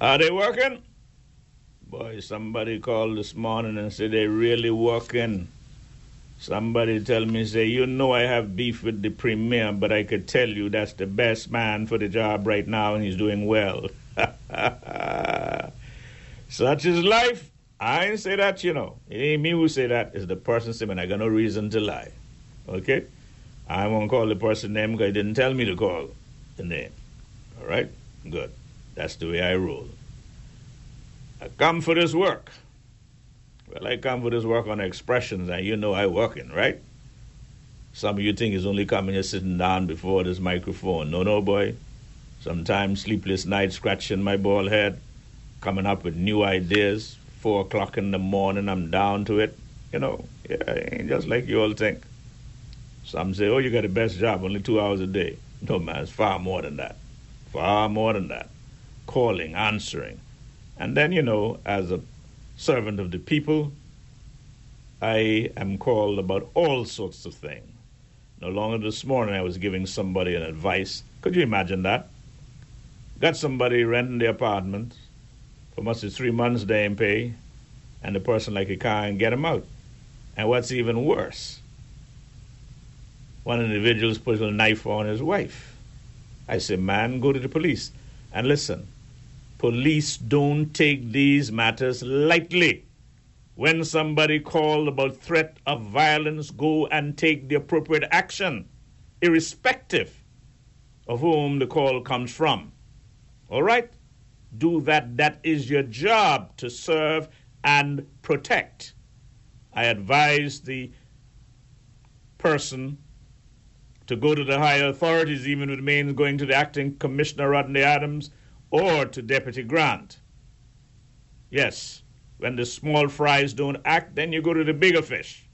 Are they working? Boy, somebody called this morning and said they really working. Somebody tell me, say, you know I have beef with the premier, but I could tell you that's the best man for the job right now and he's doing well. <laughs> Such is life. I ain't say that, you know. It ain't me who say that. It's the person saying, I got no reason to lie. Okay? I won't call the person name because he didn't tell me to call the name. All right? Good. That's the way I roll. I come for this work. Well, I come for this work on expressions, and you know I working, right? Some of you think it's only coming here sitting down before this microphone. No, no, boy. Sometimes sleepless nights scratching my bald head, coming up with new ideas. Four o'clock in the morning, I'm down to it. You know, yeah, just like you all think. Some say, oh, you got the best job, only two hours a day. No, man, it's far more than that. Far more than that. Calling, answering. And then, you know, as a servant of the people, I am called about all sorts of things. No longer this morning, I was giving somebody an advice. Could you imagine that? Got somebody renting the apartment for must be three months they ain't pay, and the person like a car and get him out. And what's even worse, one individual's put a knife on his wife. I say, man, go to the police. And listen, police don't take these matters lightly. When somebody called about threat of violence, go and take the appropriate action, irrespective of whom the call comes from. All right? Do that. That is your job to serve and protect. I advise the person to go to the higher authorities, even if it means going to the acting commissioner Rodney Adams or to Deputy Grant. Yes, when the small fries don't act, then you go to the bigger fish.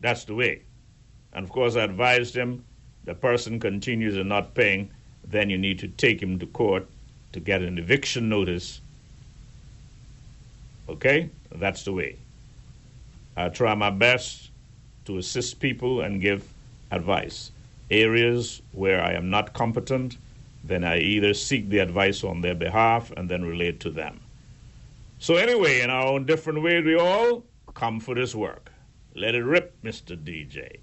That's the way. And of course, I advised him the person continues in not paying, then you need to take him to court to get an eviction notice. Okay? That's the way. I try my best to assist people and give advice areas where I am not competent, then I either seek the advice on their behalf and then relate to them. So, anyway, in our own different ways, we all come for this work. Let it rip, Mr. DJ.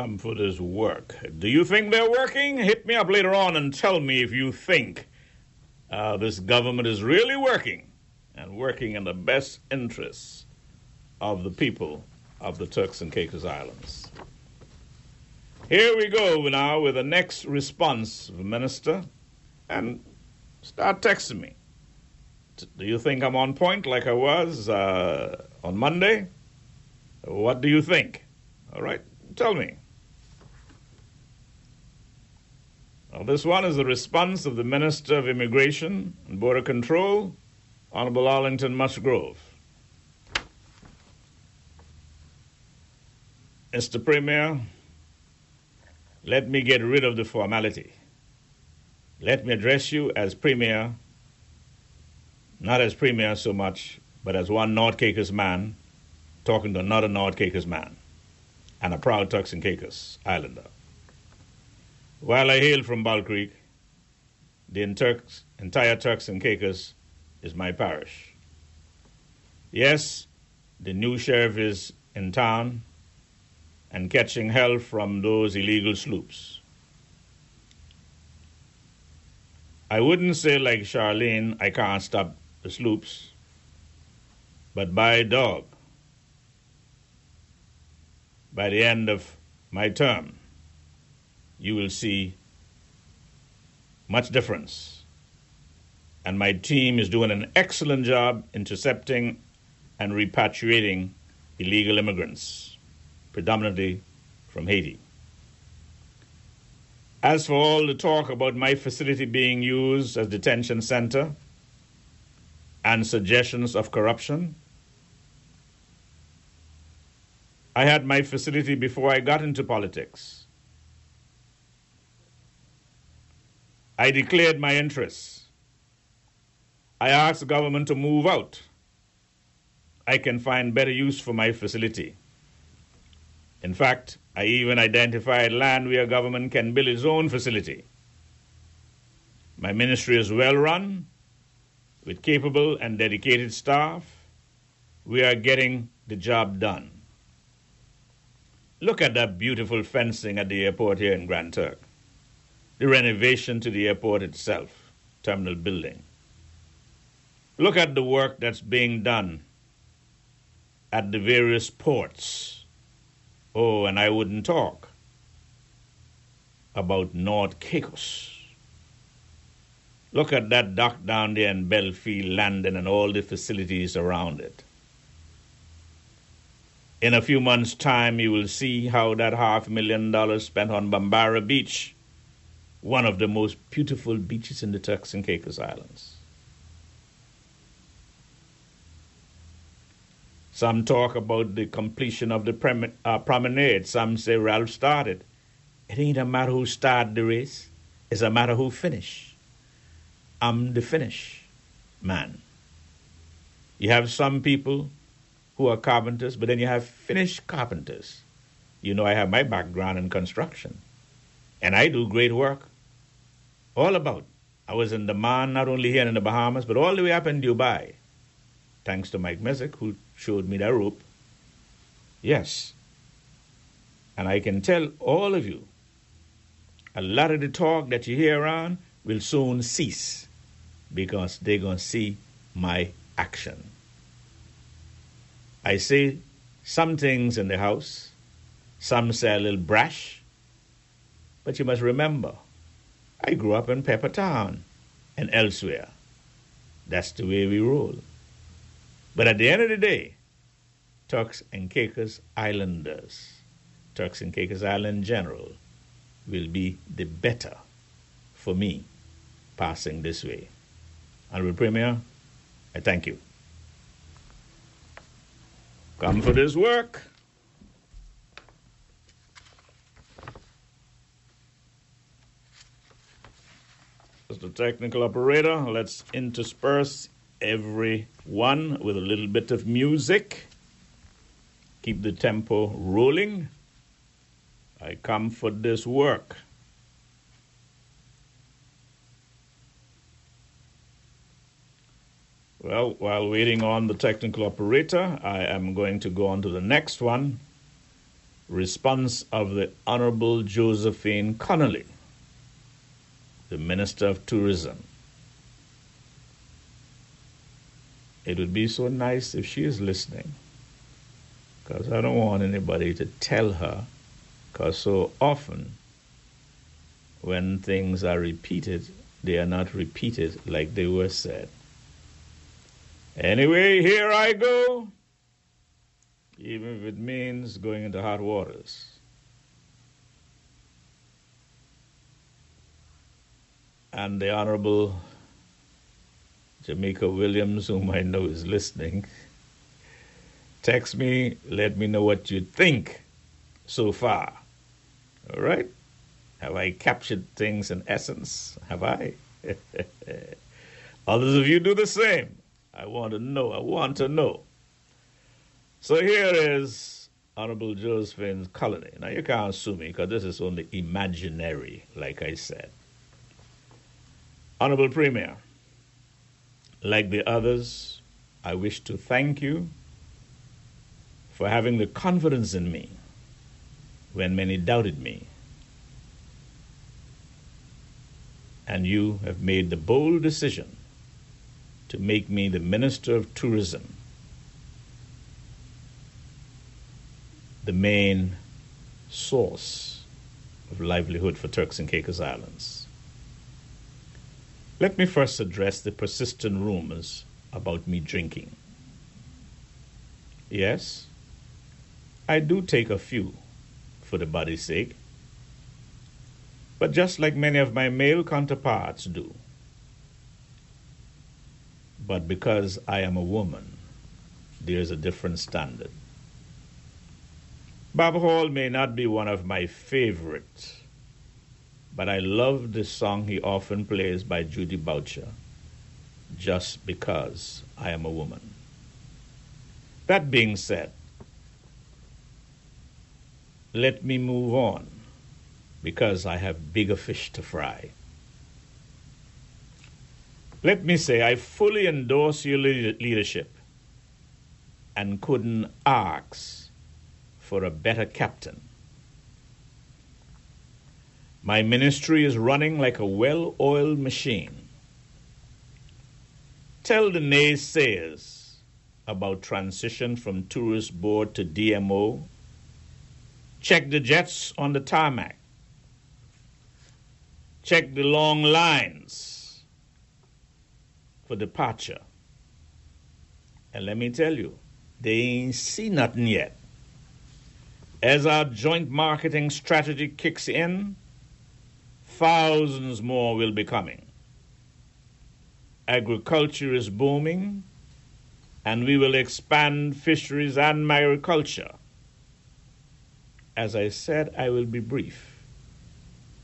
Come for this work. Do you think they're working? Hit me up later on and tell me if you think uh, this government is really working and working in the best interests of the people of the Turks and Caicos Islands. Here we go now with the next response minister and start texting me. Do you think I'm on point like I was uh, on Monday? What do you think? All right, tell me. Well, this one is the response of the Minister of Immigration and Border Control, Honorable Arlington Musgrove. Mr. Premier, let me get rid of the formality. Let me address you as Premier, not as Premier so much, but as one North Caicos man talking to another North Caicos man and a proud Turks Caicos Islander. While I hail from Bottle Creek, the entire Turks and Caicos is my parish. Yes, the new sheriff is in town and catching hell from those illegal sloops. I wouldn't say like Charlene, I can't stop the sloops, but by dog, by the end of my term, you will see much difference. And my team is doing an excellent job intercepting and repatriating illegal immigrants, predominantly from Haiti. As for all the talk about my facility being used as detention center and suggestions of corruption, I had my facility before I got into politics. I declared my interests. I asked the government to move out. I can find better use for my facility. In fact, I even identified land where government can build its own facility. My ministry is well run, with capable and dedicated staff. We are getting the job done. Look at that beautiful fencing at the airport here in Grand Turk the renovation to the airport itself, terminal building. Look at the work that's being done at the various ports. Oh, and I wouldn't talk about North Caicos. Look at that dock down there in Bellefield Landing and all the facilities around it. In a few months' time, you will see how that half million dollars spent on Bambarra Beach one of the most beautiful beaches in the Turks and Caicos Islands. Some talk about the completion of the uh, promenade. Some say Ralph started. It ain't a matter who started the race, it's a matter who finished. I'm the finish man. You have some people who are carpenters, but then you have finished carpenters. You know, I have my background in construction, and I do great work all about. I was in demand not only here in the Bahamas, but all the way up in Dubai, thanks to Mike Messick, who showed me that rope. Yes. And I can tell all of you, a lot of the talk that you hear around will soon cease because they're going to see my action. I say some things in the house, some say a little brash, but you must remember I grew up in Peppertown and elsewhere. That's the way we roll. But at the end of the day, Turks and Caicos Islanders, Turks and Caicos Island General, will be the better for me passing this way. Honorable Premier, I thank you. Come for this work. As the technical operator. Let's intersperse every one with a little bit of music. Keep the tempo rolling. I come for this work. Well, while waiting on the technical operator, I am going to go on to the next one, response of the Honorable Josephine Connolly, the Minister of Tourism. It would be so nice if she is listening, because I don't want anybody to tell her, because so often when things are repeated, they are not repeated like they were said. Anyway, here I go, even if it means going into hot waters. And the Honorable Jamaica Williams, whom I know is listening, text me, let me know what you think so far. All right? Have I captured things in essence? Have I? <laughs> Others of you do the same. I want to know. I want to know. So here is Honorable Josephine Connolly. Now you can't sue me because this is only imaginary, like I said. Honorable Premier, like the others, I wish to thank you for having the confidence in me when many doubted me and you have made the bold decision to make me the Minister of Tourism, the main source of livelihood for Turks and Caicos Islands. Let me first address the persistent rumors about me drinking. Yes, I do take a few for the body's sake, but just like many of my male counterparts do. But because I am a woman, there's a different standard. Bob Hall may not be one of my favorites, but I love the song he often plays by Judy Boucher, Just Because I Am a Woman. That being said, let me move on because I have bigger fish to fry. Let me say, I fully endorse your leadership and couldn't ask for a better captain. My ministry is running like a well oiled machine. Tell the naysayers about transition from tourist board to DMO. Check the jets on the tarmac. Check the long lines for departure. And let me tell you, they ain't see nothing yet. As our joint marketing strategy kicks in, thousands more will be coming. Agriculture is booming, and we will expand fisheries and agriculture. As I said, I will be brief.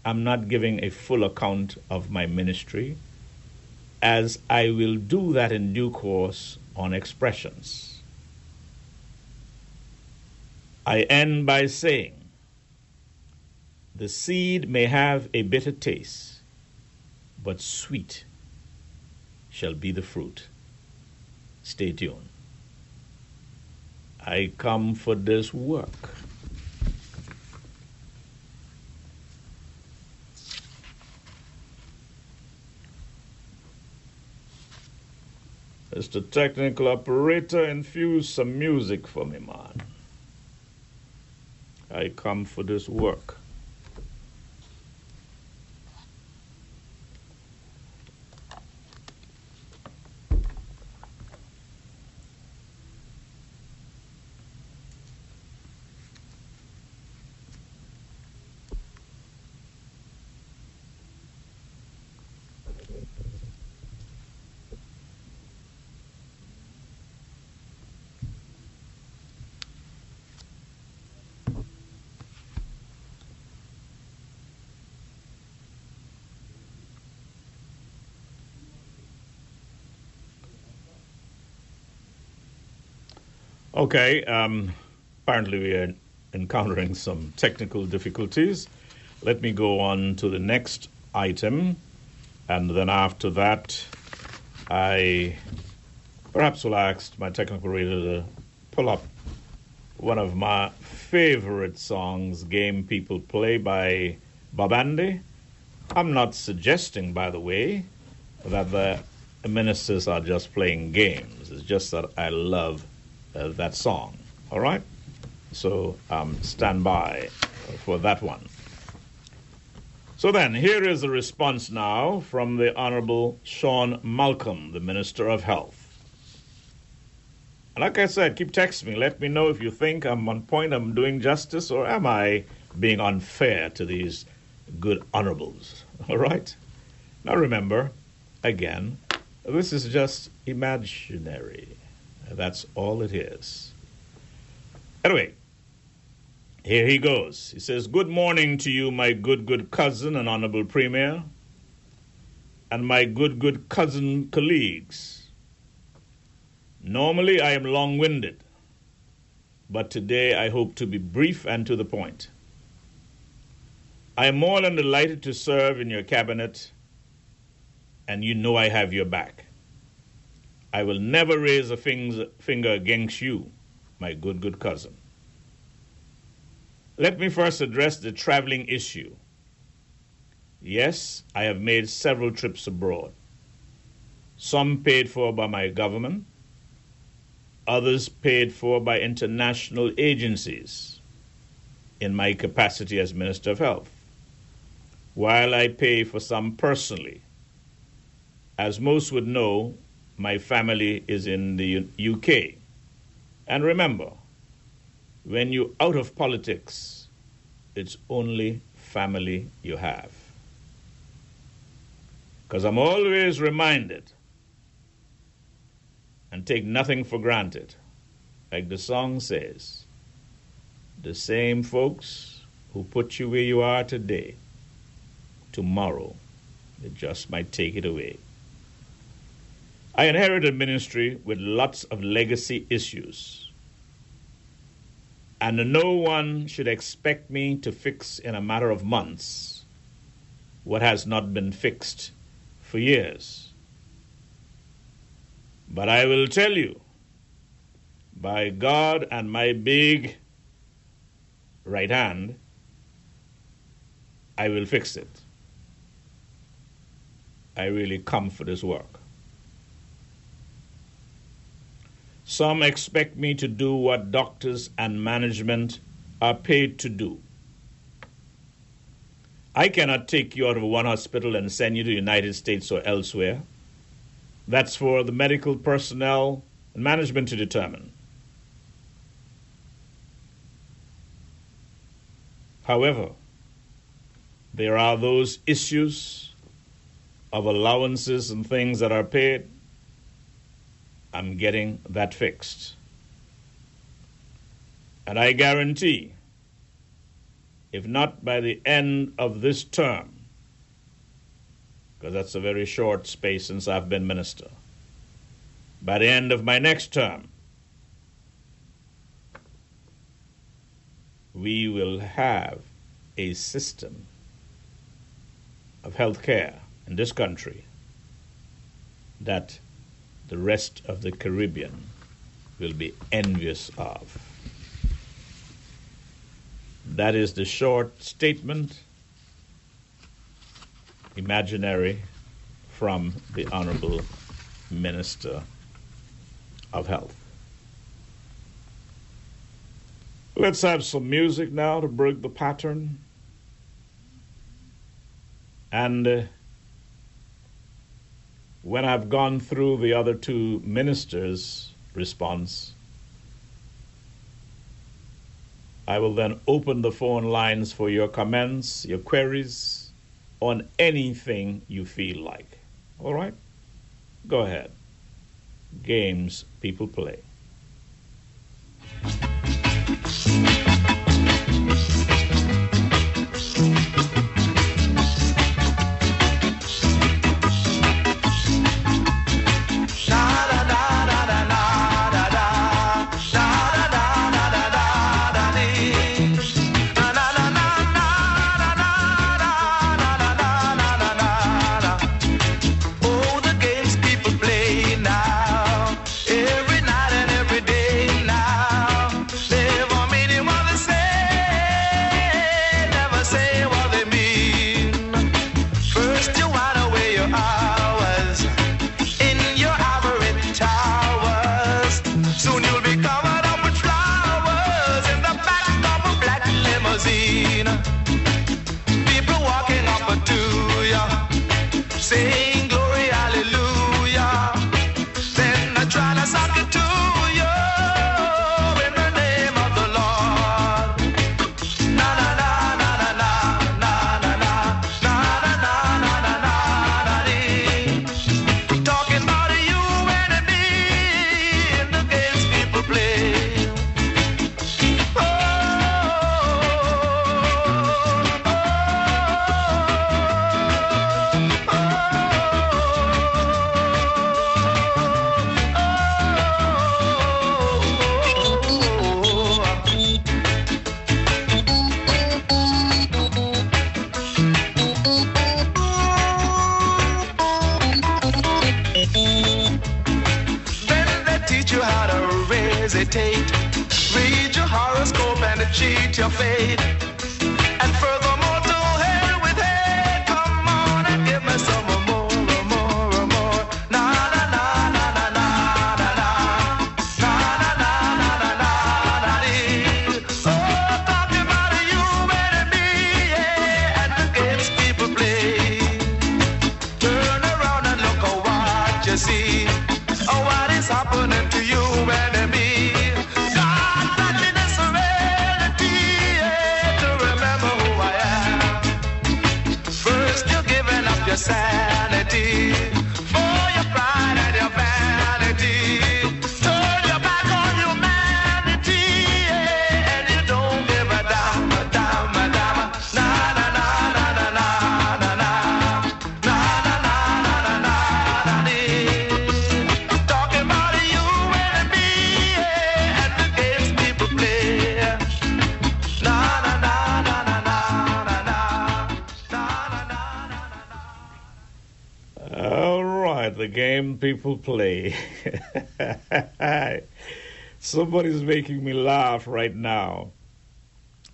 I'm not giving a full account of my ministry, as I will do that in due course on expressions. I end by saying, the seed may have a bitter taste, but sweet shall be the fruit. Stay tuned. I come for this work. Mr. Technical Operator, infuse some music for me, man. I come for this work. Okay, um, apparently we are encountering some technical difficulties. Let me go on to the next item, and then after that, I perhaps will ask my technical reader to pull up one of my favorite songs, Game People Play by Bob Andy. I'm not suggesting, by the way, that the ministers are just playing games. It's just that I love uh, that song. All right? So um, stand by for that one. So then, here is a response now from the Honorable Shaun Malcolm, the Minister of Health. Like I said, keep texting me. Let me know if you think I'm on point, I'm doing justice, or am I being unfair to these good honorables? <laughs> All right? Now remember, again, this is just imaginary. That's all it is. Anyway, here he goes. He says, Good morning to you, my good, good cousin and honorable premier, and my good, good cousin colleagues. Normally, I am long winded, but today I hope to be brief and to the point. I am more than delighted to serve in your cabinet, and you know I have your back. I will never raise a finger against you, my good, good cousin. Let me first address the traveling issue. Yes, I have made several trips abroad, some paid for by my government, others paid for by international agencies in my capacity as Minister of Health, while I pay for some personally. As most would know, my family is in the UK. And remember, when you're out of politics, it's only family you have. Because I'm always reminded and take nothing for granted. Like the song says, the same folks who put you where you are today, tomorrow, they just might take it away. I inherited ministry with lots of legacy issues. And no one should expect me to fix in a matter of months what has not been fixed for years. But I will tell you, by God and my big right hand, I will fix it. I really come for this work. Some expect me to do what doctors and management are paid to do. I cannot take you out of one hospital and send you to the United States or elsewhere. That's for the medical personnel and management to determine. However, there are those issues of allowances and things that are paid. I'm getting that fixed. And I guarantee, if not by the end of this term, because that's a very short space since I've been minister. By the end of my next term, we will have a system of health care in this country that the rest of the Caribbean will be envious of. That is the short statement imaginary from the Honorable Minister of Health. Let's have some music now to break the pattern. And uh, when I've gone through the other two ministers' response, I will then open the phone lines for your comments, your queries, on anything you feel like. All right? Go ahead. Games people play. Giving people play. Somebody's making me laugh right now.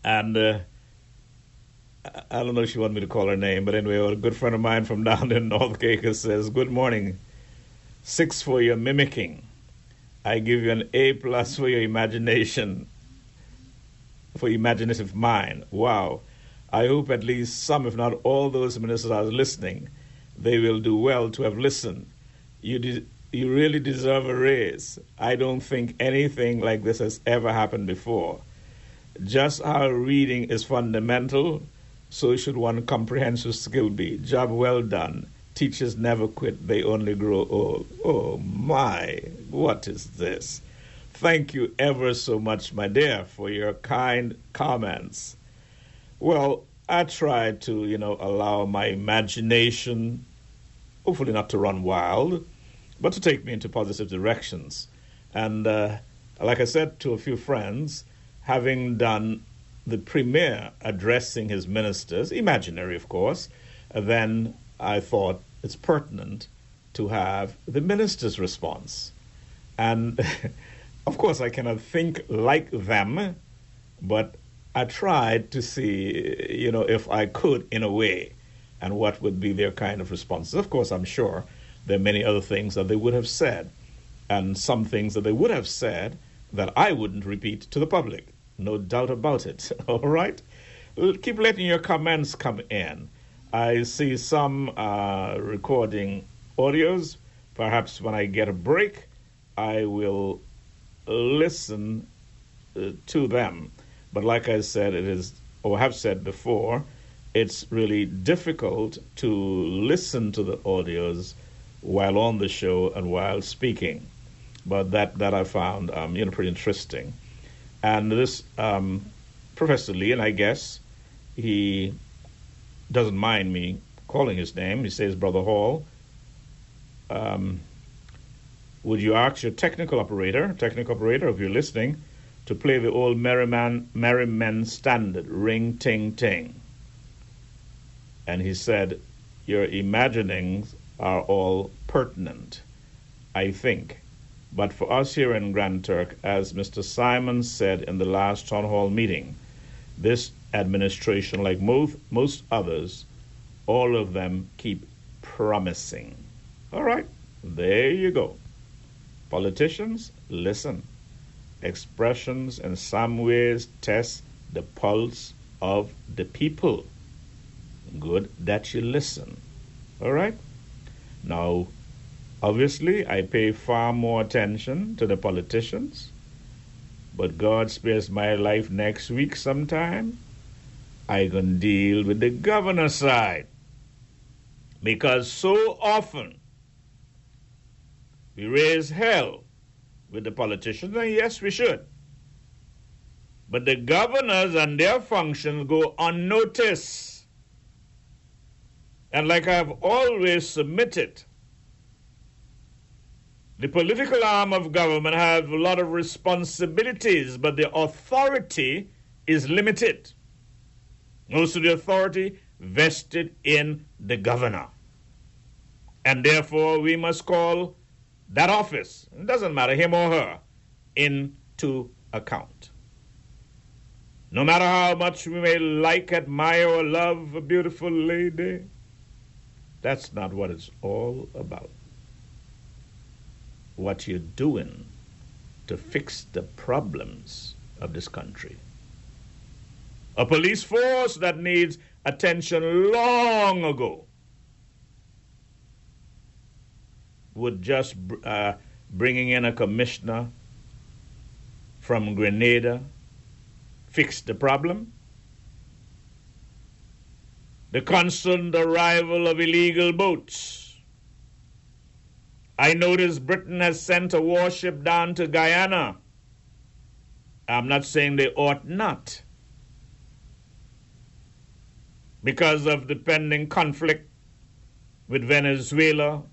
And uh, I- don't know if she wanted me to call her name, but anyway, a good friend of mine from down in North Caicos says, Good morning. Six for your mimicking. I give you an A plus for your imagination, for imaginative mind. Wow. I hope at least some, if not all those ministers are listening, they will do well to have listened. You, de- you really deserve a raise. I don't think anything like this has ever happened before. Just how reading is fundamental, so should one comprehensive skill be. Job well done. Teachers never quit, they only grow old. Oh my, what is this? Thank you ever so much, my dear, for your kind comments. Well, I try to, you know, allow my imagination, hopefully not to run wild, but to take me into positive directions. And uh, like I said to a few friends, having done the premier addressing his ministers, imaginary, of course, then I thought it's pertinent to have the minister's response. And <laughs> of course, I cannot think like them, but I tried to see, you know, if I could in a way, and what would be their kind of responses. Of course, I'm sure there are many other things that they would have said, and some things that they would have said that I wouldn't repeat to the public. No doubt about it. <laughs> All right? Keep letting your comments come in. I see some uh, recording audios. Perhaps when I get a break, I will listen uh, to them. But like I said, it is, or have said before, it's really difficult to listen to the audios while on the show and while speaking. But that, that I found, um, you know, pretty interesting. And this um, Professor Lee, and I guess he doesn't mind me calling his name. He says, Brother Hall, um, would you ask your technical operator, technical operator, if you're listening, to play the old Merrymen, Merrymen standard, ring, ting, ting? And he said, Your imaginings are all pertinent, I think. But for us here in Grand Turk, as Mr. Simon said in the last town hall meeting, this administration, like most, most others, all of them keep promising. All right, there you go. Politicians, listen. Expressions in some ways test the pulse of the people. Good that you listen. All right? Now, obviously, I pay far more attention to the politicians, but God spares my life next week sometime. I can deal with the governor side. Because so often we raise hell with the politicians, and yes, we should. But the governors and their functions go unnoticed. And like I've always submitted, the political arm of government have a lot of responsibilities, but the authority is limited. Most of the authority vested in the governor. And therefore, we must call that office, it doesn't matter him or her, into account. No matter how much we may like, admire, or love a beautiful lady, that's not what it's all about. What you're doing to fix the problems of this country. A police force that needs attention long ago would just uh, bringing in a commissioner from Grenada fix the problem? The constant arrival of illegal boats. I notice Britain has sent a warship down to Guyana. I'm not saying they ought not. Because of the pending conflict with Venezuela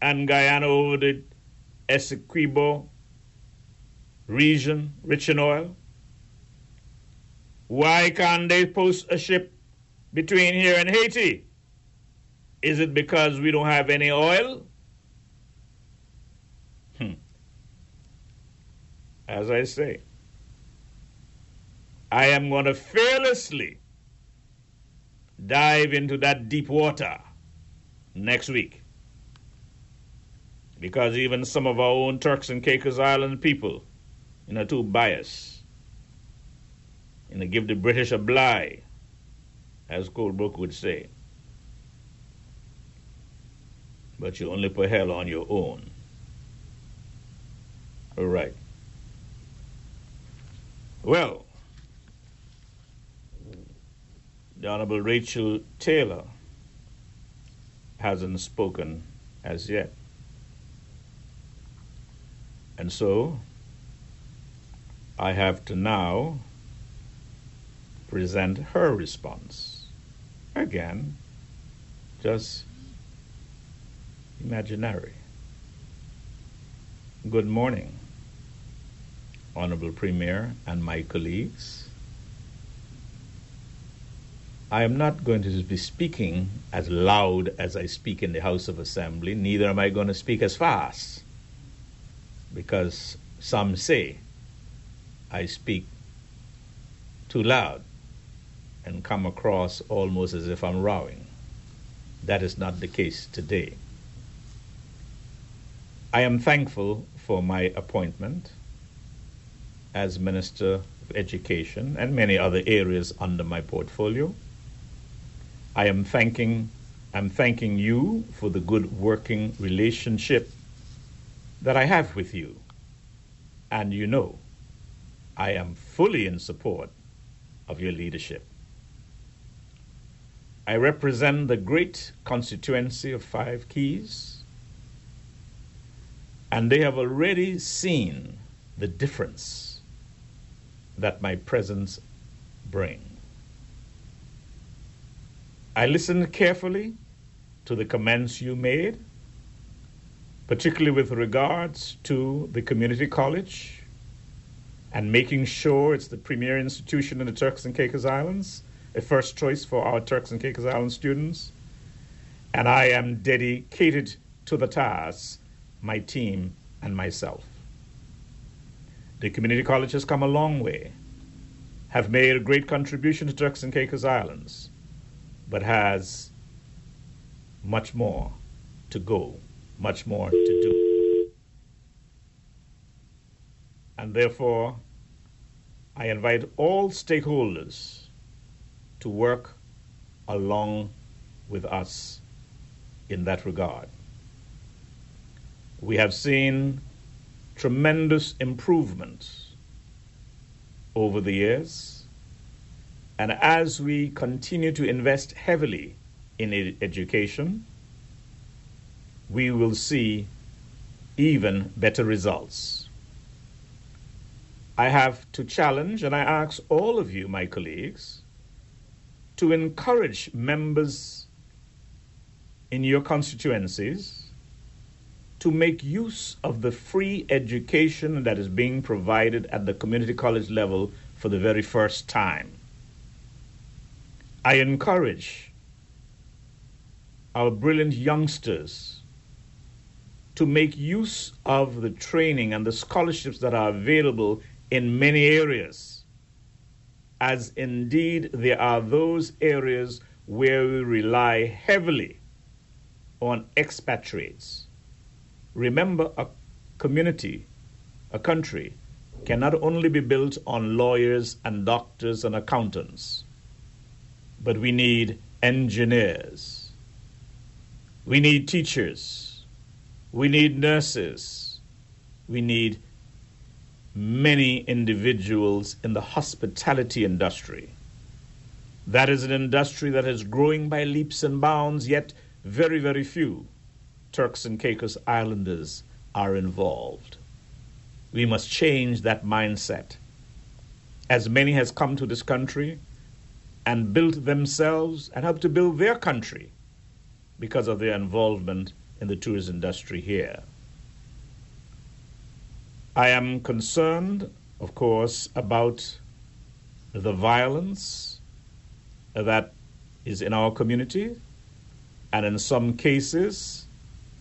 and Guyana over the Essequibo region rich in oil? Why can't they post a ship between here and Haiti? Is it because we don't have any oil? Hmm. As I say, I am going to fearlessly dive into that deep water next week because even some of our own Turks and Caicos Island people, you know, too biased. You know, give the British a bly, as Colebrook would say. But you only put hell on your own. All right. Well, the Honorable Rachel Taylor hasn't spoken as yet. And so I have to now present her response. Again, just imaginary. Good morning, Honorable Premier and my colleagues. I am not going to be speaking as loud as I speak in the House of Assembly, neither am I going to speak as fast because some say I speak too loud and come across almost as if I'm rowing. That is not the case today. I am thankful for my appointment as Minister of Education and many other areas under my portfolio. I am thanking I'm thanking you for the good working relationship that I have with you. And you know, I am fully in support of your leadership. I represent the great constituency of Five Cays, and they have already seen the difference that my presence brings. I listened carefully to the comments you made particularly with regards to the community college and making sure it's the premier institution in the Turks and Caicos Islands, a first choice for our Turks and Caicos Island students. And I am dedicated to the task, my team, and myself. The community college has come a long way, have made a great contribution to Turks and Caicos Islands, but has much more to go much more to do. And therefore, I invite all stakeholders to work along with us in that regard. We have seen tremendous improvements over the years, and as we continue to invest heavily in education, we will see even better results. I have to challenge and I ask all of you, my colleagues, to encourage members in your constituencies to make use of the free education that is being provided at the community college level for the very first time. I encourage our brilliant youngsters to make use of the training and the scholarships that are available in many areas, as indeed there are those areas where we rely heavily on expatriates. Remember, a community, a country, cannot only be built on lawyers and doctors and accountants, but we need engineers, we need teachers, we need nurses, we need many individuals in the hospitality industry. That is an industry that is growing by leaps and bounds, yet very, very few Turks and Caicos Islanders are involved. We must change that mindset. As many has come to this country and built themselves and helped to build their country because of their involvement in the tourist industry here. I am concerned, of course, about the violence that is in our community and in some cases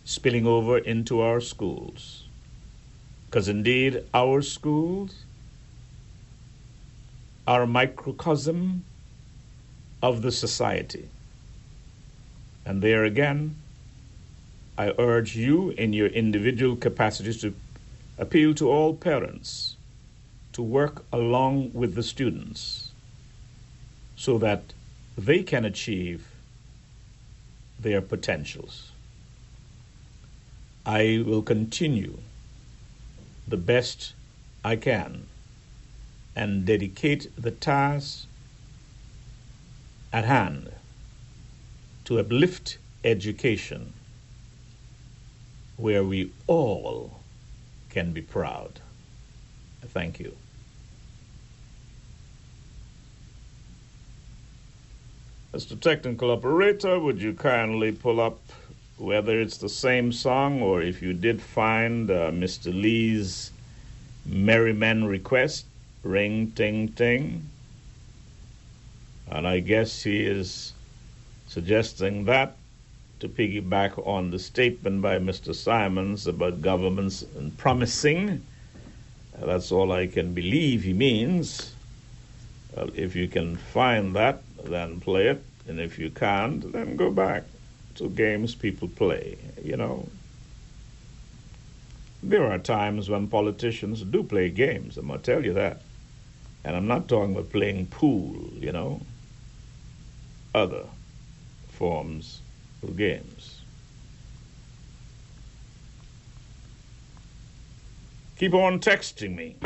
spilling over into our schools. Because indeed, our schools are a microcosm of the society. And there again, I urge you in your individual capacities to appeal to all parents to work along with the students so that they can achieve their potentials. I will continue the best I can and dedicate the task at hand to uplift education where we all can be proud. Thank you. Mr. Technical Operator, would you kindly pull up whether it's the same song or if you did find uh, Mr. Lee's Merrymen request, Ring Ting Ting? And I guess he is suggesting that to piggyback on the statement by Mr. Simons about governments and promising. Uh, that's all I can believe he means. Well, if you can find that, then play it. And if you can't, then go back to games people play, you know. There are times when politicians do play games, I'm going to tell you that. And I'm not talking about playing pool, you know, other forms games. Keep on texting me.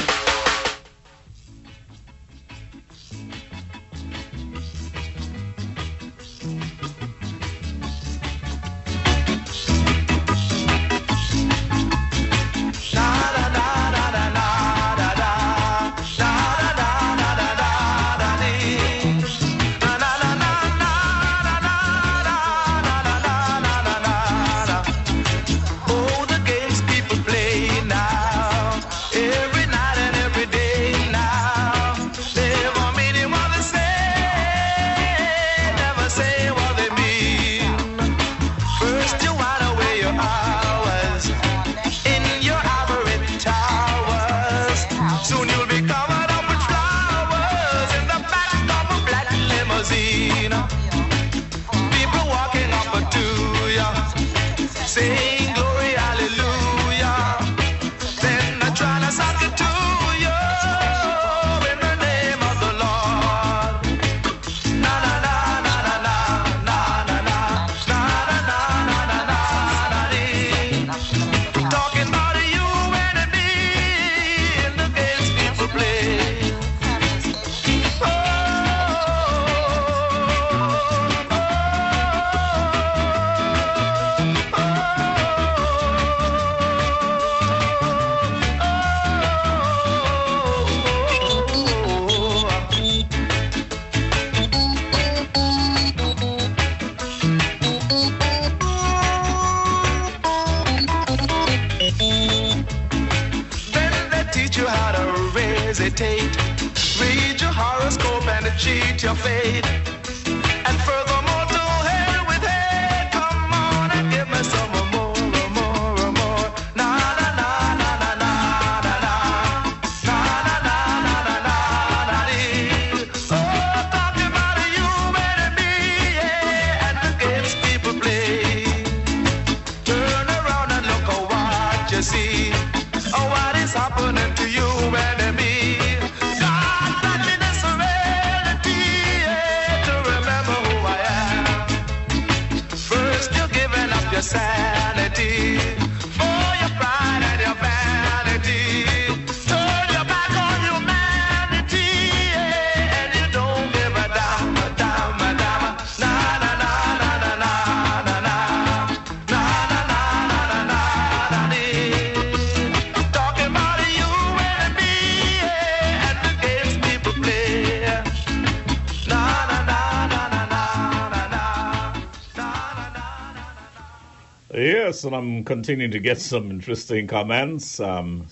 Yes, and I'm continuing to get some interesting comments. Um,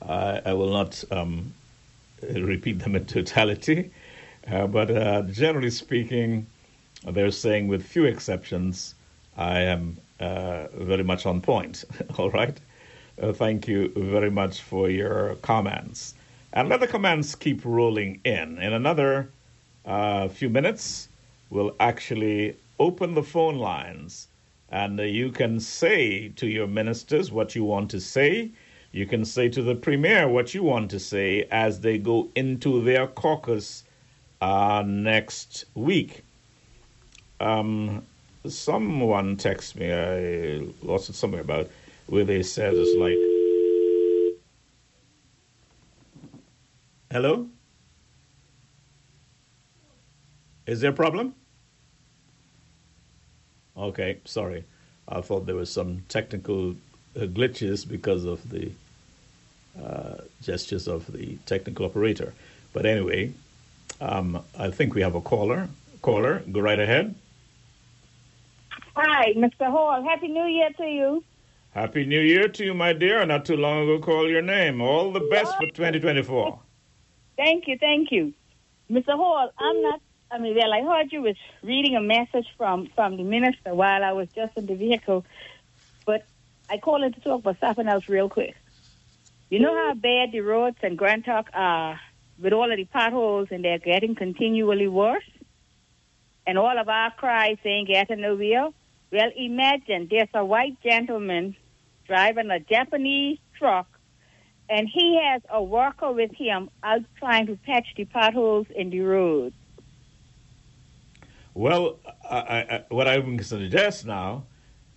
I, I will not um, repeat them in totality, uh, but uh, generally speaking, they're saying, with few exceptions, I am uh, very much on point. <laughs> All right. Uh, thank you very much for your comments. And let the comments keep rolling in. In another uh, few minutes, we'll actually open the phone lines and uh, you can say to your ministers what you want to say. You can say to the premier what you want to say as they go into their caucus uh, next week. Um, someone texted me, I lost it somewhere about where they said it's like, hello? Is there a problem? Okay, sorry. I thought there was some technical uh, glitches because of the uh, gestures of the technical operator. But anyway, um, I think we have a caller. Caller, go right ahead. Hi, Mr. Hall. Happy New Year to you. Happy New Year to you, my dear. Not too long ago, call your name. All the best for 2024. Thank you, thank you. Mr. Hall, I'm not, I mean, well, oh, I heard you was reading a message from, from the minister while I was just in the vehicle, but I called in to talk about something else real quick. You know how bad the roads in Grand Turk are with all of the potholes and they're getting continually worse? And all of our cries ain't getting nowhere? Well, imagine there's a white gentleman driving a Japanese truck and he has a worker with him out trying to patch the potholes in the road. Well, I, I, what I can suggest now,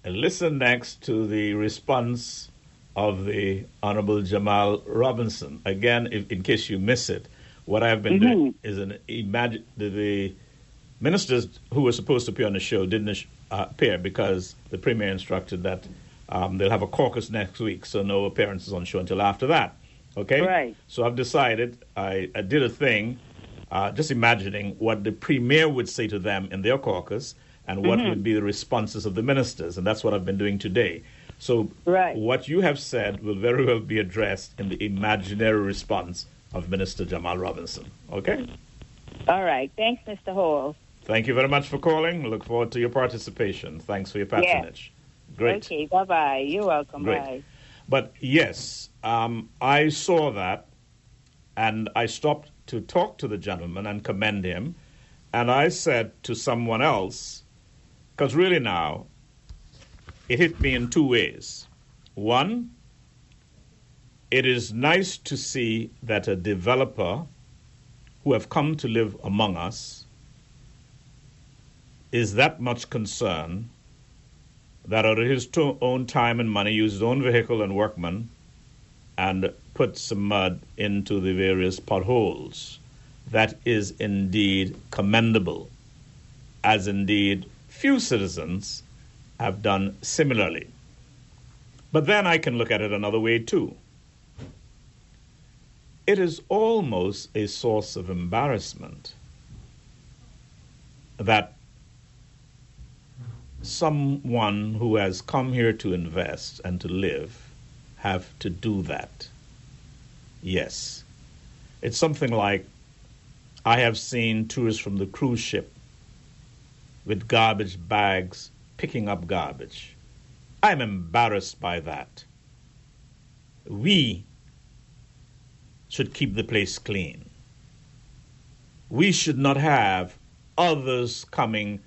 listen next to the response of the Honorable Jamal Robinson. Again, if, in case you miss it, what I've been doing is an imagine the, the ministers who were supposed to appear on the show didn't uh, appear because the premier instructed that um, they'll have a caucus next week, so no appearances on show until after that. Okay, Right. So I've decided I, I did a thing, uh, just imagining what the premier would say to them in their caucus and what would be the responses of the ministers, and that's what I've been doing today. So Right. what you have said will very well be addressed in the imaginary response of Minister Jamal Robinson. Okay. All right. Thanks, Mr. Hall. Thank you very much for calling. Look forward to your participation. Thanks for your patronage. Great. Okay, bye bye. You're welcome. Great. Bye. But yes, um, I saw that and I stopped to talk to the gentleman and commend him. And I said to someone else, because really now, it hit me in two ways. One, it is nice to see that a developer who have come to live among us is that much concerned that out of his own time and money, use his own vehicle and workmen, and put some mud into the various potholes. That is indeed commendable, as indeed few citizens have done similarly. But then I can look at it another way too. It is almost a source of embarrassment that someone who has come here to invest and to live have to do that. Yes. It's something like I have seen tourists from the cruise ship with garbage bags picking up garbage. I'm embarrassed by that. We should keep the place clean. We should not have others coming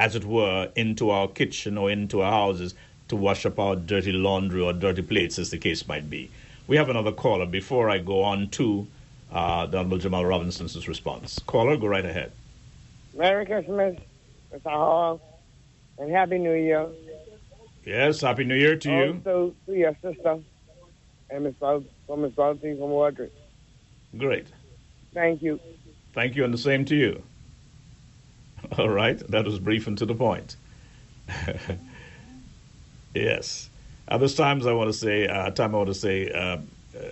as it were, into our kitchen or into our houses to wash up our dirty laundry or dirty plates, as the case might be. We have another caller before I go on to uh, the Honorable Jamal Robinson's response. Caller, go right ahead. Merry Christmas, Mr. Hall, and Happy New Year. Yes, Happy New Year to you. Also to your sister and Miss Val- from Miss Valentine from Wardrick. Great. Thank you. Thank you, and the same to you. <laughs> All right, that was brief and to the point. <laughs> yes. At this times, I want to say, uh, time I want to say, uh, uh,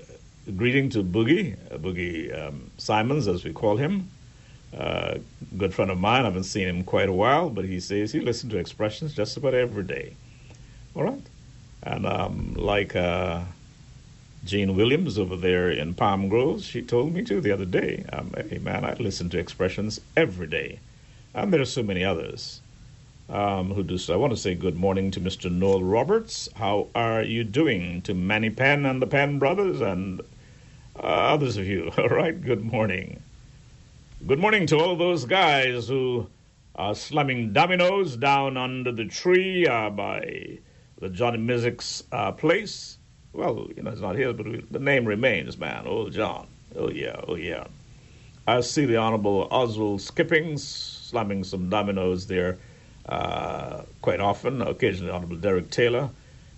greeting to Boogie, uh, Boogie um, Simons, as we call him. Uh, good friend of mine. I haven't seen him quite a while, but he says he listens to expressions just about every day. All right. And um, like uh, Jean Williams over there in Palm Grove, she told me too the other day, um, hey man, I listen to expressions every day. And there are so many others um, who do so. I want to say good morning to Mr. Noel Roberts. How are you doing? To Manny Penn and the Penn brothers and uh, others of you. <laughs> All right, good morning. Good morning to all those guys who are slamming dominoes down under the tree uh, by the Johnny Missick's uh, place. Well, you know, it's not his, but we, the name remains, man. Old John. Oh, yeah, oh, yeah. I see the Honorable Oswald Skippings slamming some dominoes there uh, quite often, occasionally Honorable Derek Taylor.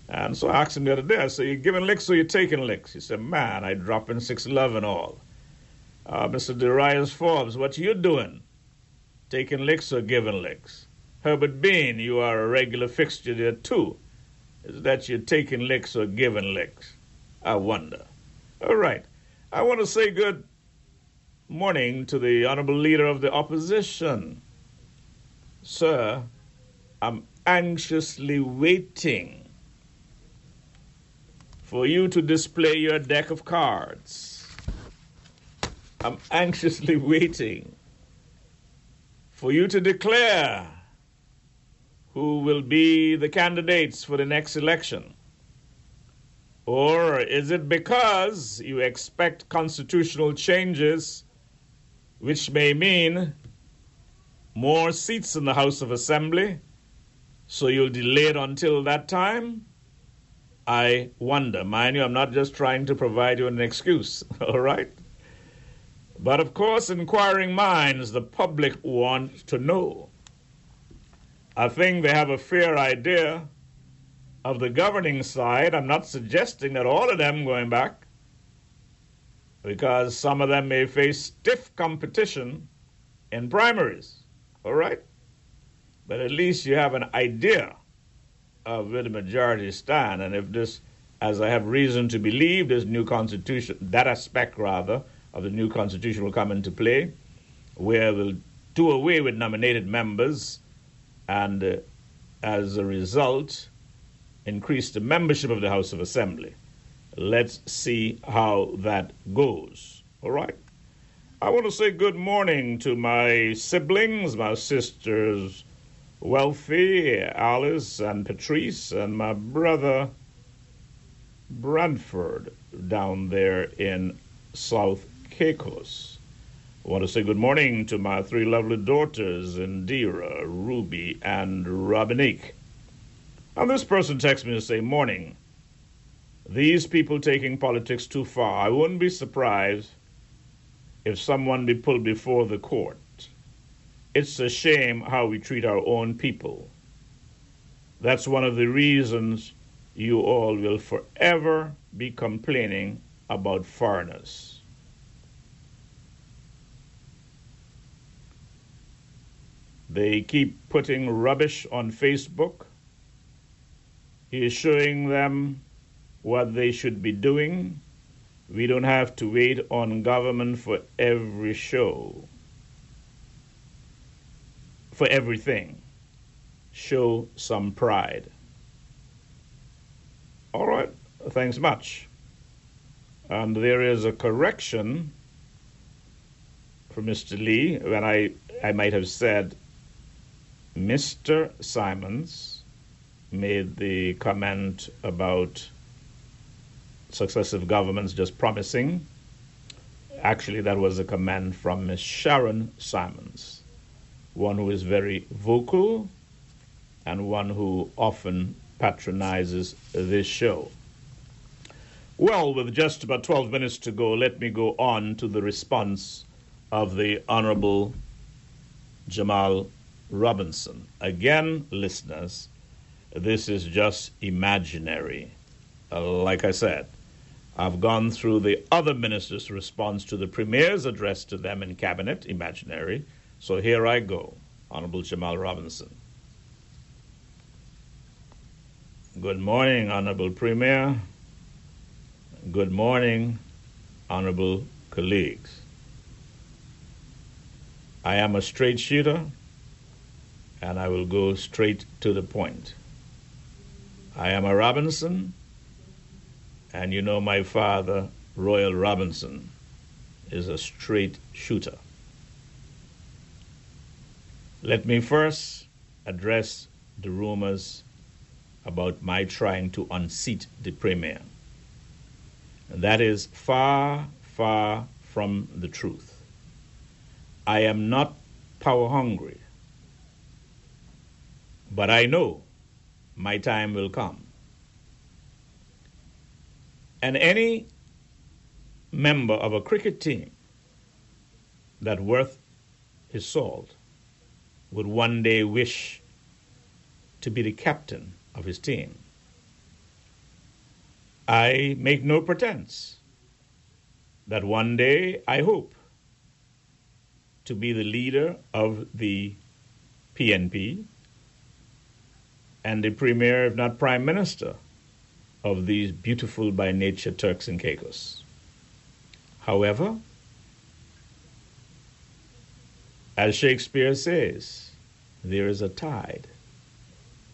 And so I asked him the other day, I said, You're giving licks or you're taking licks? He said, man, I drop in 611 all. Uh, Mr. Darius Forbes, what you doing? Taking licks or giving licks? Herbert Bean, you are a regular fixture there too. Is that you're taking licks or giving licks? I wonder. All right. I want to say good morning to the Honorable Leader of the Opposition. Sir, I'm anxiously waiting for you to display your deck of cards. I'm anxiously waiting for you to declare who will be the candidates for the next election. Or is it because you expect constitutional changes, which may mean more seats in the House of Assembly, so you'll delay it until that time? I wonder. Mind you, I'm not just trying to provide you an excuse, <laughs> all right? But of course, inquiring minds, the public want to know. I think they have a fair idea of the governing side. I'm not suggesting that all of them going back, because some of them may face stiff competition in primaries. All right? But at least you have an idea of where the majority stand. And if this, as I have reason to believe, this new constitution, that aspect rather, of the new constitution will come into play, where we'll do away with nominated members and, uh, as a result, increase the membership of the House of Assembly. Let's see how that goes. All right? I want to say good morning to my siblings, my sisters, Wealthy, Alice, and Patrice, and my brother, Bradford, down there in South Caicos. I want to say good morning to my three lovely daughters, Indira, Ruby, and Robinique. And this person texts me to say, Morning. These people taking politics too far. I wouldn't be surprised if someone be pulled before the court. It's a shame how we treat our own people. That's one of the reasons you all will forever be complaining about foreigners. They keep putting rubbish on Facebook. He is showing them what they should be doing. We don't have to wait on government for every show, for everything. Show some pride. All right, thanks much. And there is a correction for Mr. Lee when I, I might have said Mr. Simons made the comment about successive governments just promising. Actually, that was a comment from Miss Sharon Simons, one who is very vocal and one who often patronizes this show. Well, with just about 12 minutes to go, let me go on to the response of the Honorable Jamal Robinson. Again, listeners, this is just imaginary. Uh, like I said, I've gone through the other ministers' response to the Premier's address to them in Cabinet, imaginary. So here I go, Honorable Jamal Robinson. Good morning, Honorable Premier. Good morning, Honorable colleagues. I am a straight shooter and I will go straight to the point. I am a Robinson, and you know my father, Royal Robinson, is a straight shooter. Let me first address the rumors about my trying to unseat the Premier. That is far, far from the truth. I am not power hungry, but I know my time will come. And any member of a cricket team that worth his salt would one day wish to be the captain of his team. I make no pretense that one day I hope to be the leader of the PNP and the premier, if not prime minister, of these beautiful by nature Turks and Caicos. However, as Shakespeare says, there is a tide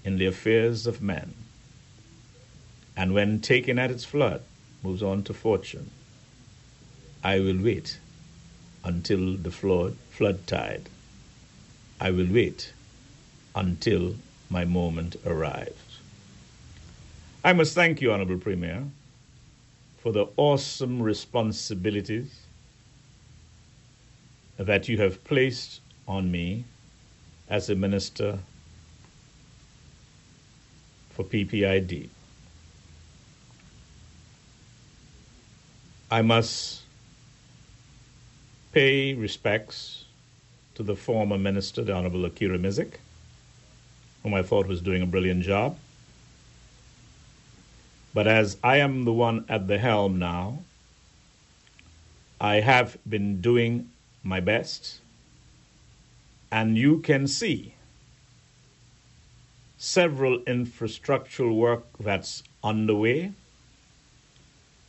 in the affairs of men, and when taken at its flood, moves on to fortune. I will wait until the flood, flood tide. I will wait until my moment arrives. I must thank you, Honorable Premier, for the awesome responsibilities that you have placed on me as a minister for PPID. I must pay respects to the former minister, the Honorable Akierra Missick, whom I thought was doing a brilliant job. But as I am the one at the helm now, I have been doing my best, and you can see several infrastructural work that's underway.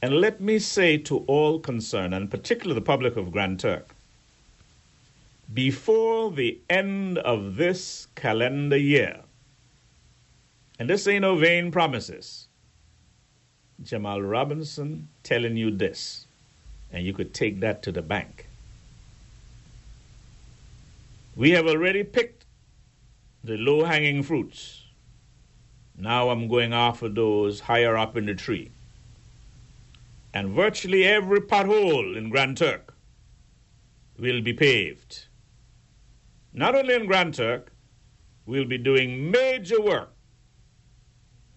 And let me say to all concerned, and particularly the public of Grand Turk, before the end of this calendar year, and this ain't no vain promises, Jamal Robinson telling you this, and you could take that to the bank. We have already picked the low hanging fruits. Now I'm going after those higher up in the tree. And virtually every pothole in Grand Turk will be paved. Not only in Grand Turk, we'll be doing major work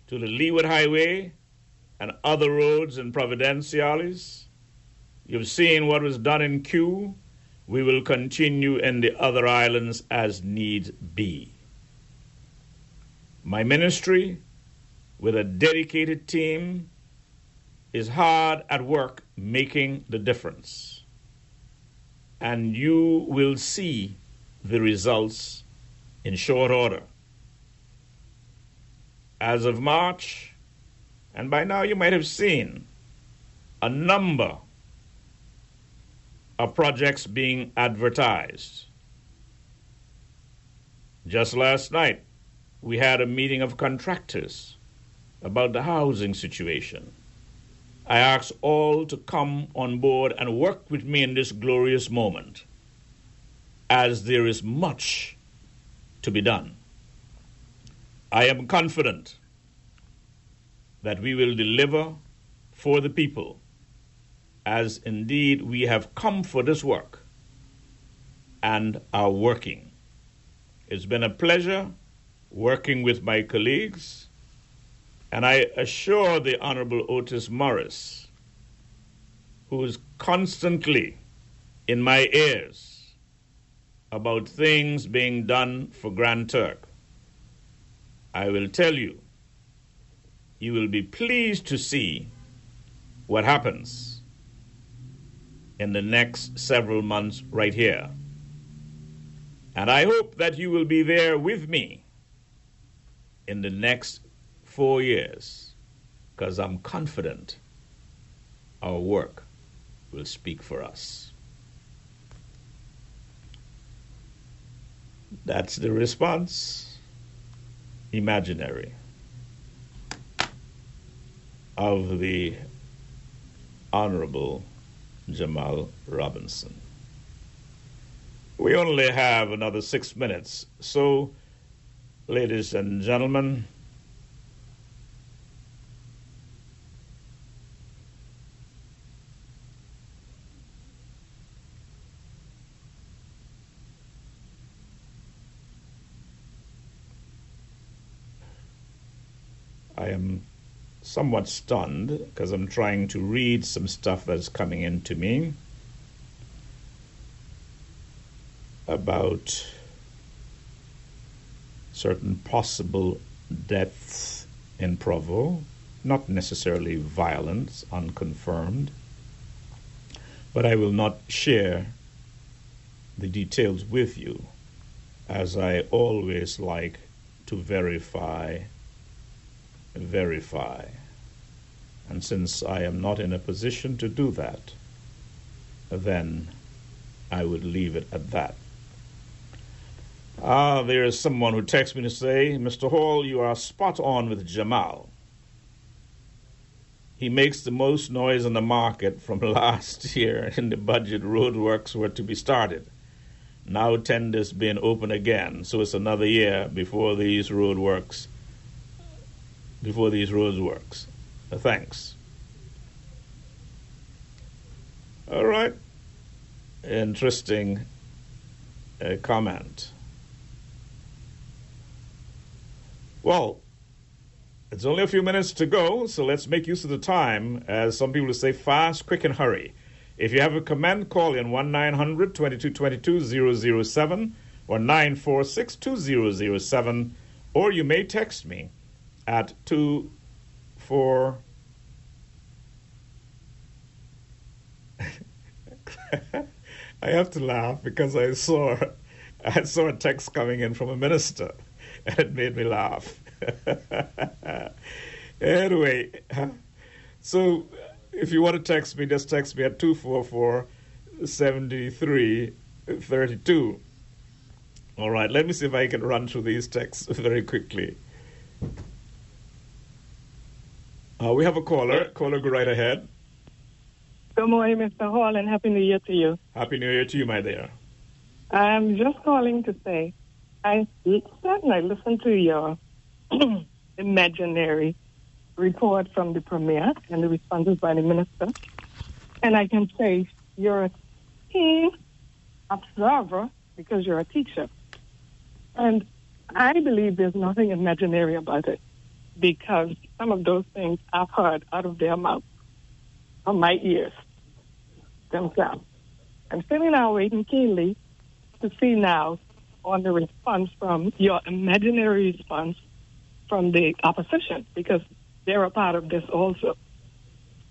to the Leeward Highway and other roads in Providenciales. You've seen what was done in Kew. We will continue in the other islands as need be. My ministry, with a dedicated team, is hard at work making the difference. And you will see the results in short order. As of March, and by now you might have seen a number of projects being advertised. Just last night, we had a meeting of contractors about the housing situation. I ask all to come on board and work with me in this glorious moment, as there is much to be done. I am confident that we will deliver for the people, as indeed we have come for this work and are working. It's been a pleasure working with my colleagues, and I assure the Honorable Otis Morris, who is constantly in my ears about things being done for Grand Turk. I will tell you, you will be pleased to see what happens in the next several months right here. And I hope that you will be there with me in the next four years because I'm confident our work will speak for us. That's the response, imaginary, of the Honorable Jamal Robinson. We only have another six minutes, so, ladies and gentlemen, I am somewhat stunned because I'm trying to read some stuff that's coming into me about certain possible deaths in Provo, not necessarily violence, unconfirmed, but I will not share the details with you as I always like to verify verify. And since I am not in a position to do that, then I would leave it at that. Ah, there is someone who texts me to say, Mr. Hall, you are spot on with Jamal. He makes the most noise on the market from <laughs> last year in the budget roadworks were to be started. Now tenders being open again, so it's another year before these roadworks before these roads works. Uh, uh, thanks. All right. Interesting uh, comment. Well, it's only a few minutes to go, so let's make use of the time. As some people say, fast, quick, and hurry. If you have a command call in 1 900 2222 007 or 946 2007, or you may text me at 2 for <laughs> I have to laugh because I saw I saw a text coming in from a minister and it made me laugh. <laughs> anyway, so if you want to text me, just text me at 244 All right, let me see if I can run through these texts <laughs> very quickly. Uh, we have a caller. Caller, go right ahead. Good morning, Mr. Hall, and Happy New Year to you. Happy New Year to you, my dear. I'm just calling to say I sat and I listened to your <clears throat> imaginary report from the Premier and the responses by the Minister. And I can say you're a keen observer because you're a teacher. And I believe there's nothing imaginary about it because some of those things I've heard out of their mouth, from my ears themselves. I'm sitting now waiting keenly to see now on the response from your imaginary response from the opposition because they're a part of this also.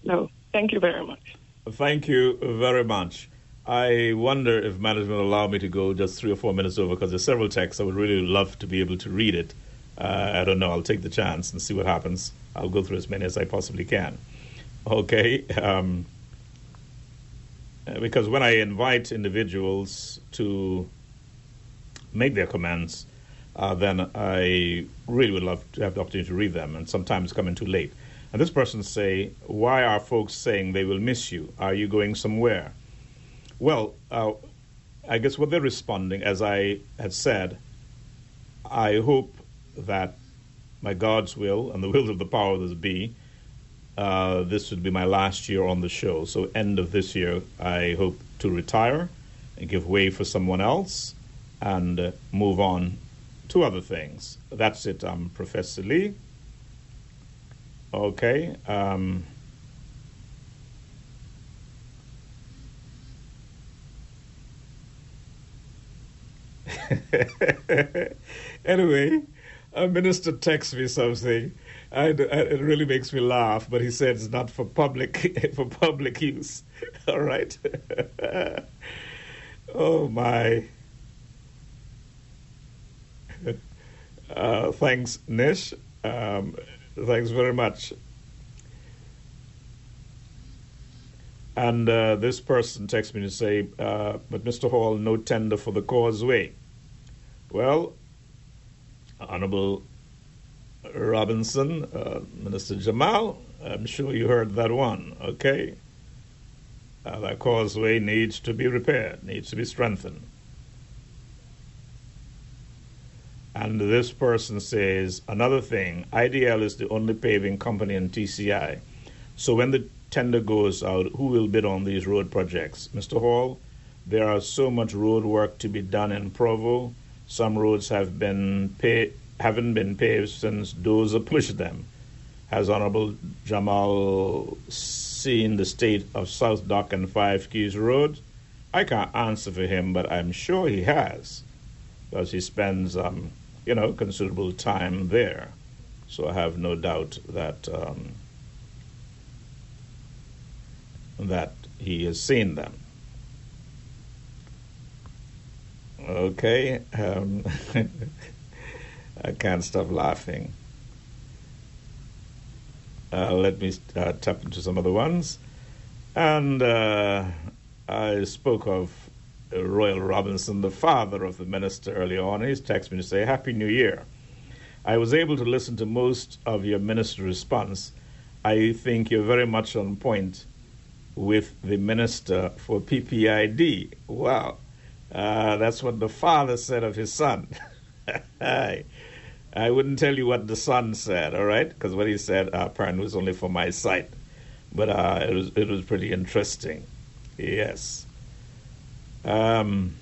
So thank you very much. Thank you very much. I wonder if management will allow me to go just three or four minutes over because there's several texts. I would really love to be able to read it. Uh, I don't know. I'll take the chance and see what happens. I'll go through as many as I possibly can. Okay. Um, uh, because when I invite individuals to make their comments, uh, then I really would love to have the opportunity to read them, and sometimes come in too late. And this person say, "Why are folks saying they will miss you? Are you going somewhere?" Well, uh, I guess what they're responding, as I had said, I hope that my God's will and the will of the powers that be, uh, this would be my last year on the show. So, end of this year, I hope to retire and give way for someone else and uh, move on to other things. That's it. I'm Professor Lee. Okay. Um, <laughs> anyway, a minister texts me something. I- it really makes me laugh, but he said it's not for public <laughs> for public use. <laughs> All right. <laughs> oh my. Uh, thanks, Nish. Um, thanks very much. And uh, this person texts me to say, uh, but Mr. Hall, no tender for the causeway. Well, Honorable Robinson, uh, Minister Jamal, I'm sure you heard that one, okay? Uh, that causeway needs to be repaired, needs to be strengthened. And this person says, another thing, IDL is the only paving company in TCI. So when the tender goes out, who will bid on these road projects? Mr. Hall, there are so much road work to be done in Provo. Some roads have been pa- haven't been paved since Dozer pushed them. Has Honorable Jamal seen the state of South Dock and Five Cays Road? I can't answer for him, but I'm sure he has, because he spends, um, you know, considerable time there. So I have no doubt that um, that he has seen them. Okay, um, <laughs> I can't stop laughing. Uh, let me uh, tap into some other ones. And uh, I spoke of Royal Robinson, the father of the minister, early on. He's texted me to say, Happy New Year. I was able to listen to most of your minister response. I think you're very much on point with the minister for PPID. Wow. Uh, that's what the father said of his son. <laughs> I, I wouldn't tell you what the son said, all right? Because what he said uh, was only for my sight. But uh, it, was, it was pretty interesting. Yes. Um,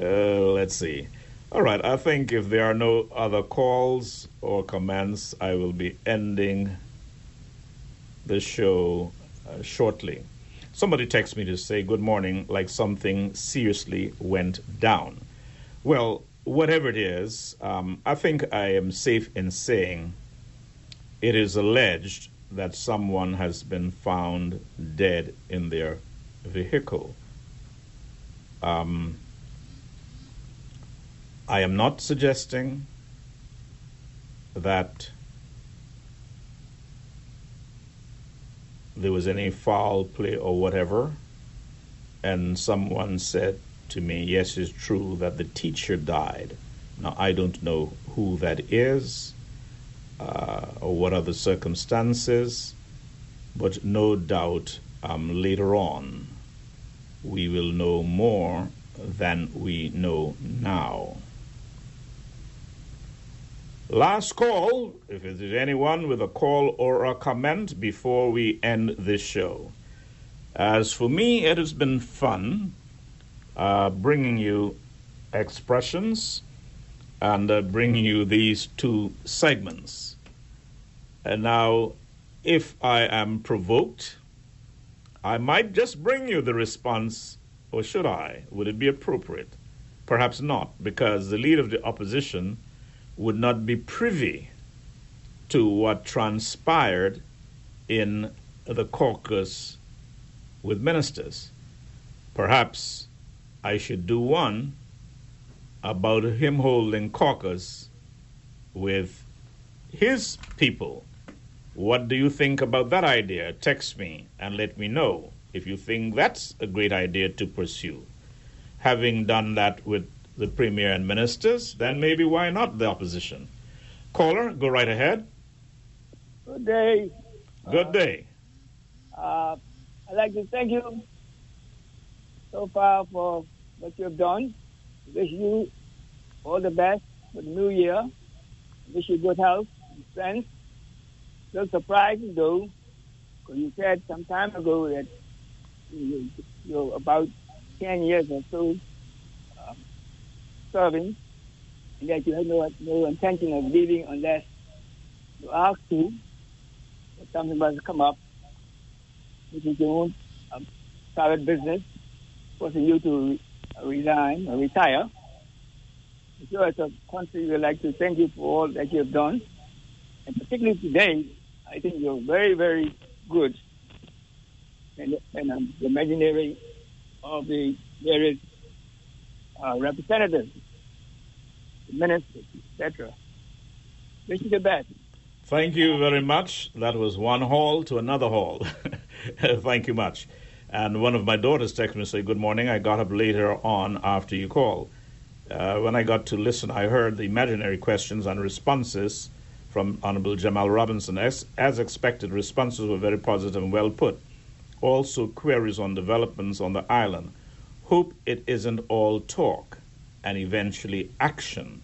uh, let's see. All right, I think if there are no other calls or comments, I will be ending the show uh, shortly. Somebody texted me to say good morning, like something seriously went down. Well, whatever it is, um, I think I am safe in saying it is alleged that someone has been found dead in their vehicle. Um, I am not suggesting that there was any foul play or whatever. And someone said to me, Yes, it's true that the teacher died. Now, I don't know who that is uh, or what are the circumstances, but no doubt um, later on we will know more than we know now. Last call, if there's anyone with a call or a comment before we end this show. As for me, it has been fun uh, bringing you expressions and uh, bringing you these two segments. And now, if I am provoked, I might just bring you the response, or should I? Would it be appropriate? Perhaps not, because the leader of the opposition would not be privy to what transpired in the caucus with ministers. Perhaps I should do one about him holding caucus with his people. What do you think about that idea? Text me and let me know if you think that's a great idea to pursue. Having done that with the premier and ministers, then maybe why not the opposition? Caller, go right ahead. Good day. Good day. Uh, I'd like to thank you so far for what you've done. Wish you all the best for the new year. Wish you good health and strength. Still surprising though, because you said some time ago that you, you're about 10 years or so serving, and that you have no, no intention of leaving unless you ask to, or something must come up, which is your own um, private business, forcing you to re- resign or retire. So as a country, we would like to thank you for all that you have done. And particularly today, I think you're very, very good and, and um, the imaginary of the various uh, representatives, ministers, etc. The best. Thank you very much. That was one hall to another hall. <laughs> Thank you much. And one of my daughters texted me and said, Good morning. I got up later on after you called. Uh, when I got to listen, I heard the imaginary questions and responses from Honorable Jamell Robinson. As, as expected, responses were very positive and well put. Also, queries on developments on the island. Hope it isn't all talk and eventually action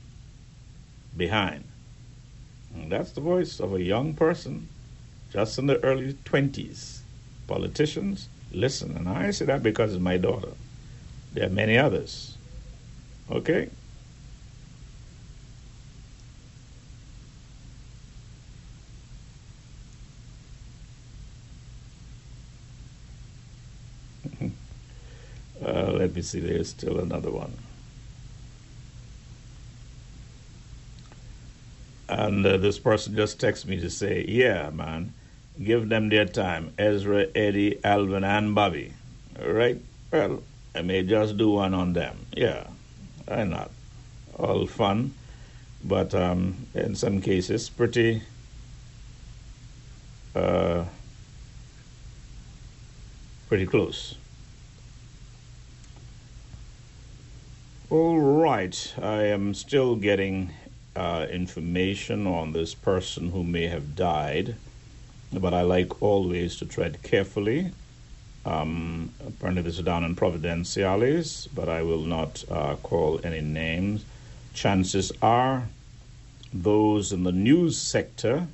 behind. And that's the voice of a young person just in the early 20s. Politicians, listen. And I say that because it's my daughter. There are many others. Okay? Uh, let me see, there's still another one. And uh, this person just texted me to say, yeah, man, give them their time. Ezra, Eddie, Alvin, and Bobby. All right? Well, I may just do one on them. Yeah, why not? All fun, but um, in some cases, pretty. Uh, pretty close. All right, I am still getting uh, information on this person who may have died, but I like always to tread carefully. Um, apparently, this is down in Providenciales, but I will not uh, call any names. Chances are those in the news sector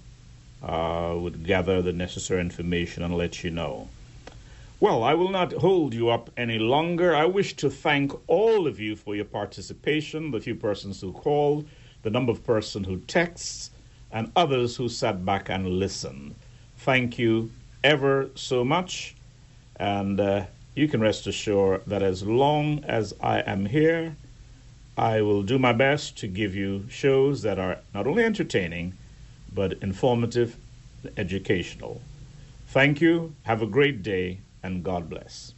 uh, would gather the necessary information and let you know. Well, I will not hold you up any longer. I wish to thank all of you for your participation, the few persons who called the number of persons who texts, and others who sat back and listened. Thank you ever so much. And uh, you can rest assured that as long as I am here, I will do my best to give you shows that are not only entertaining, but informative, educational. Thank you. Have a great day, and God bless.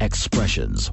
Expressions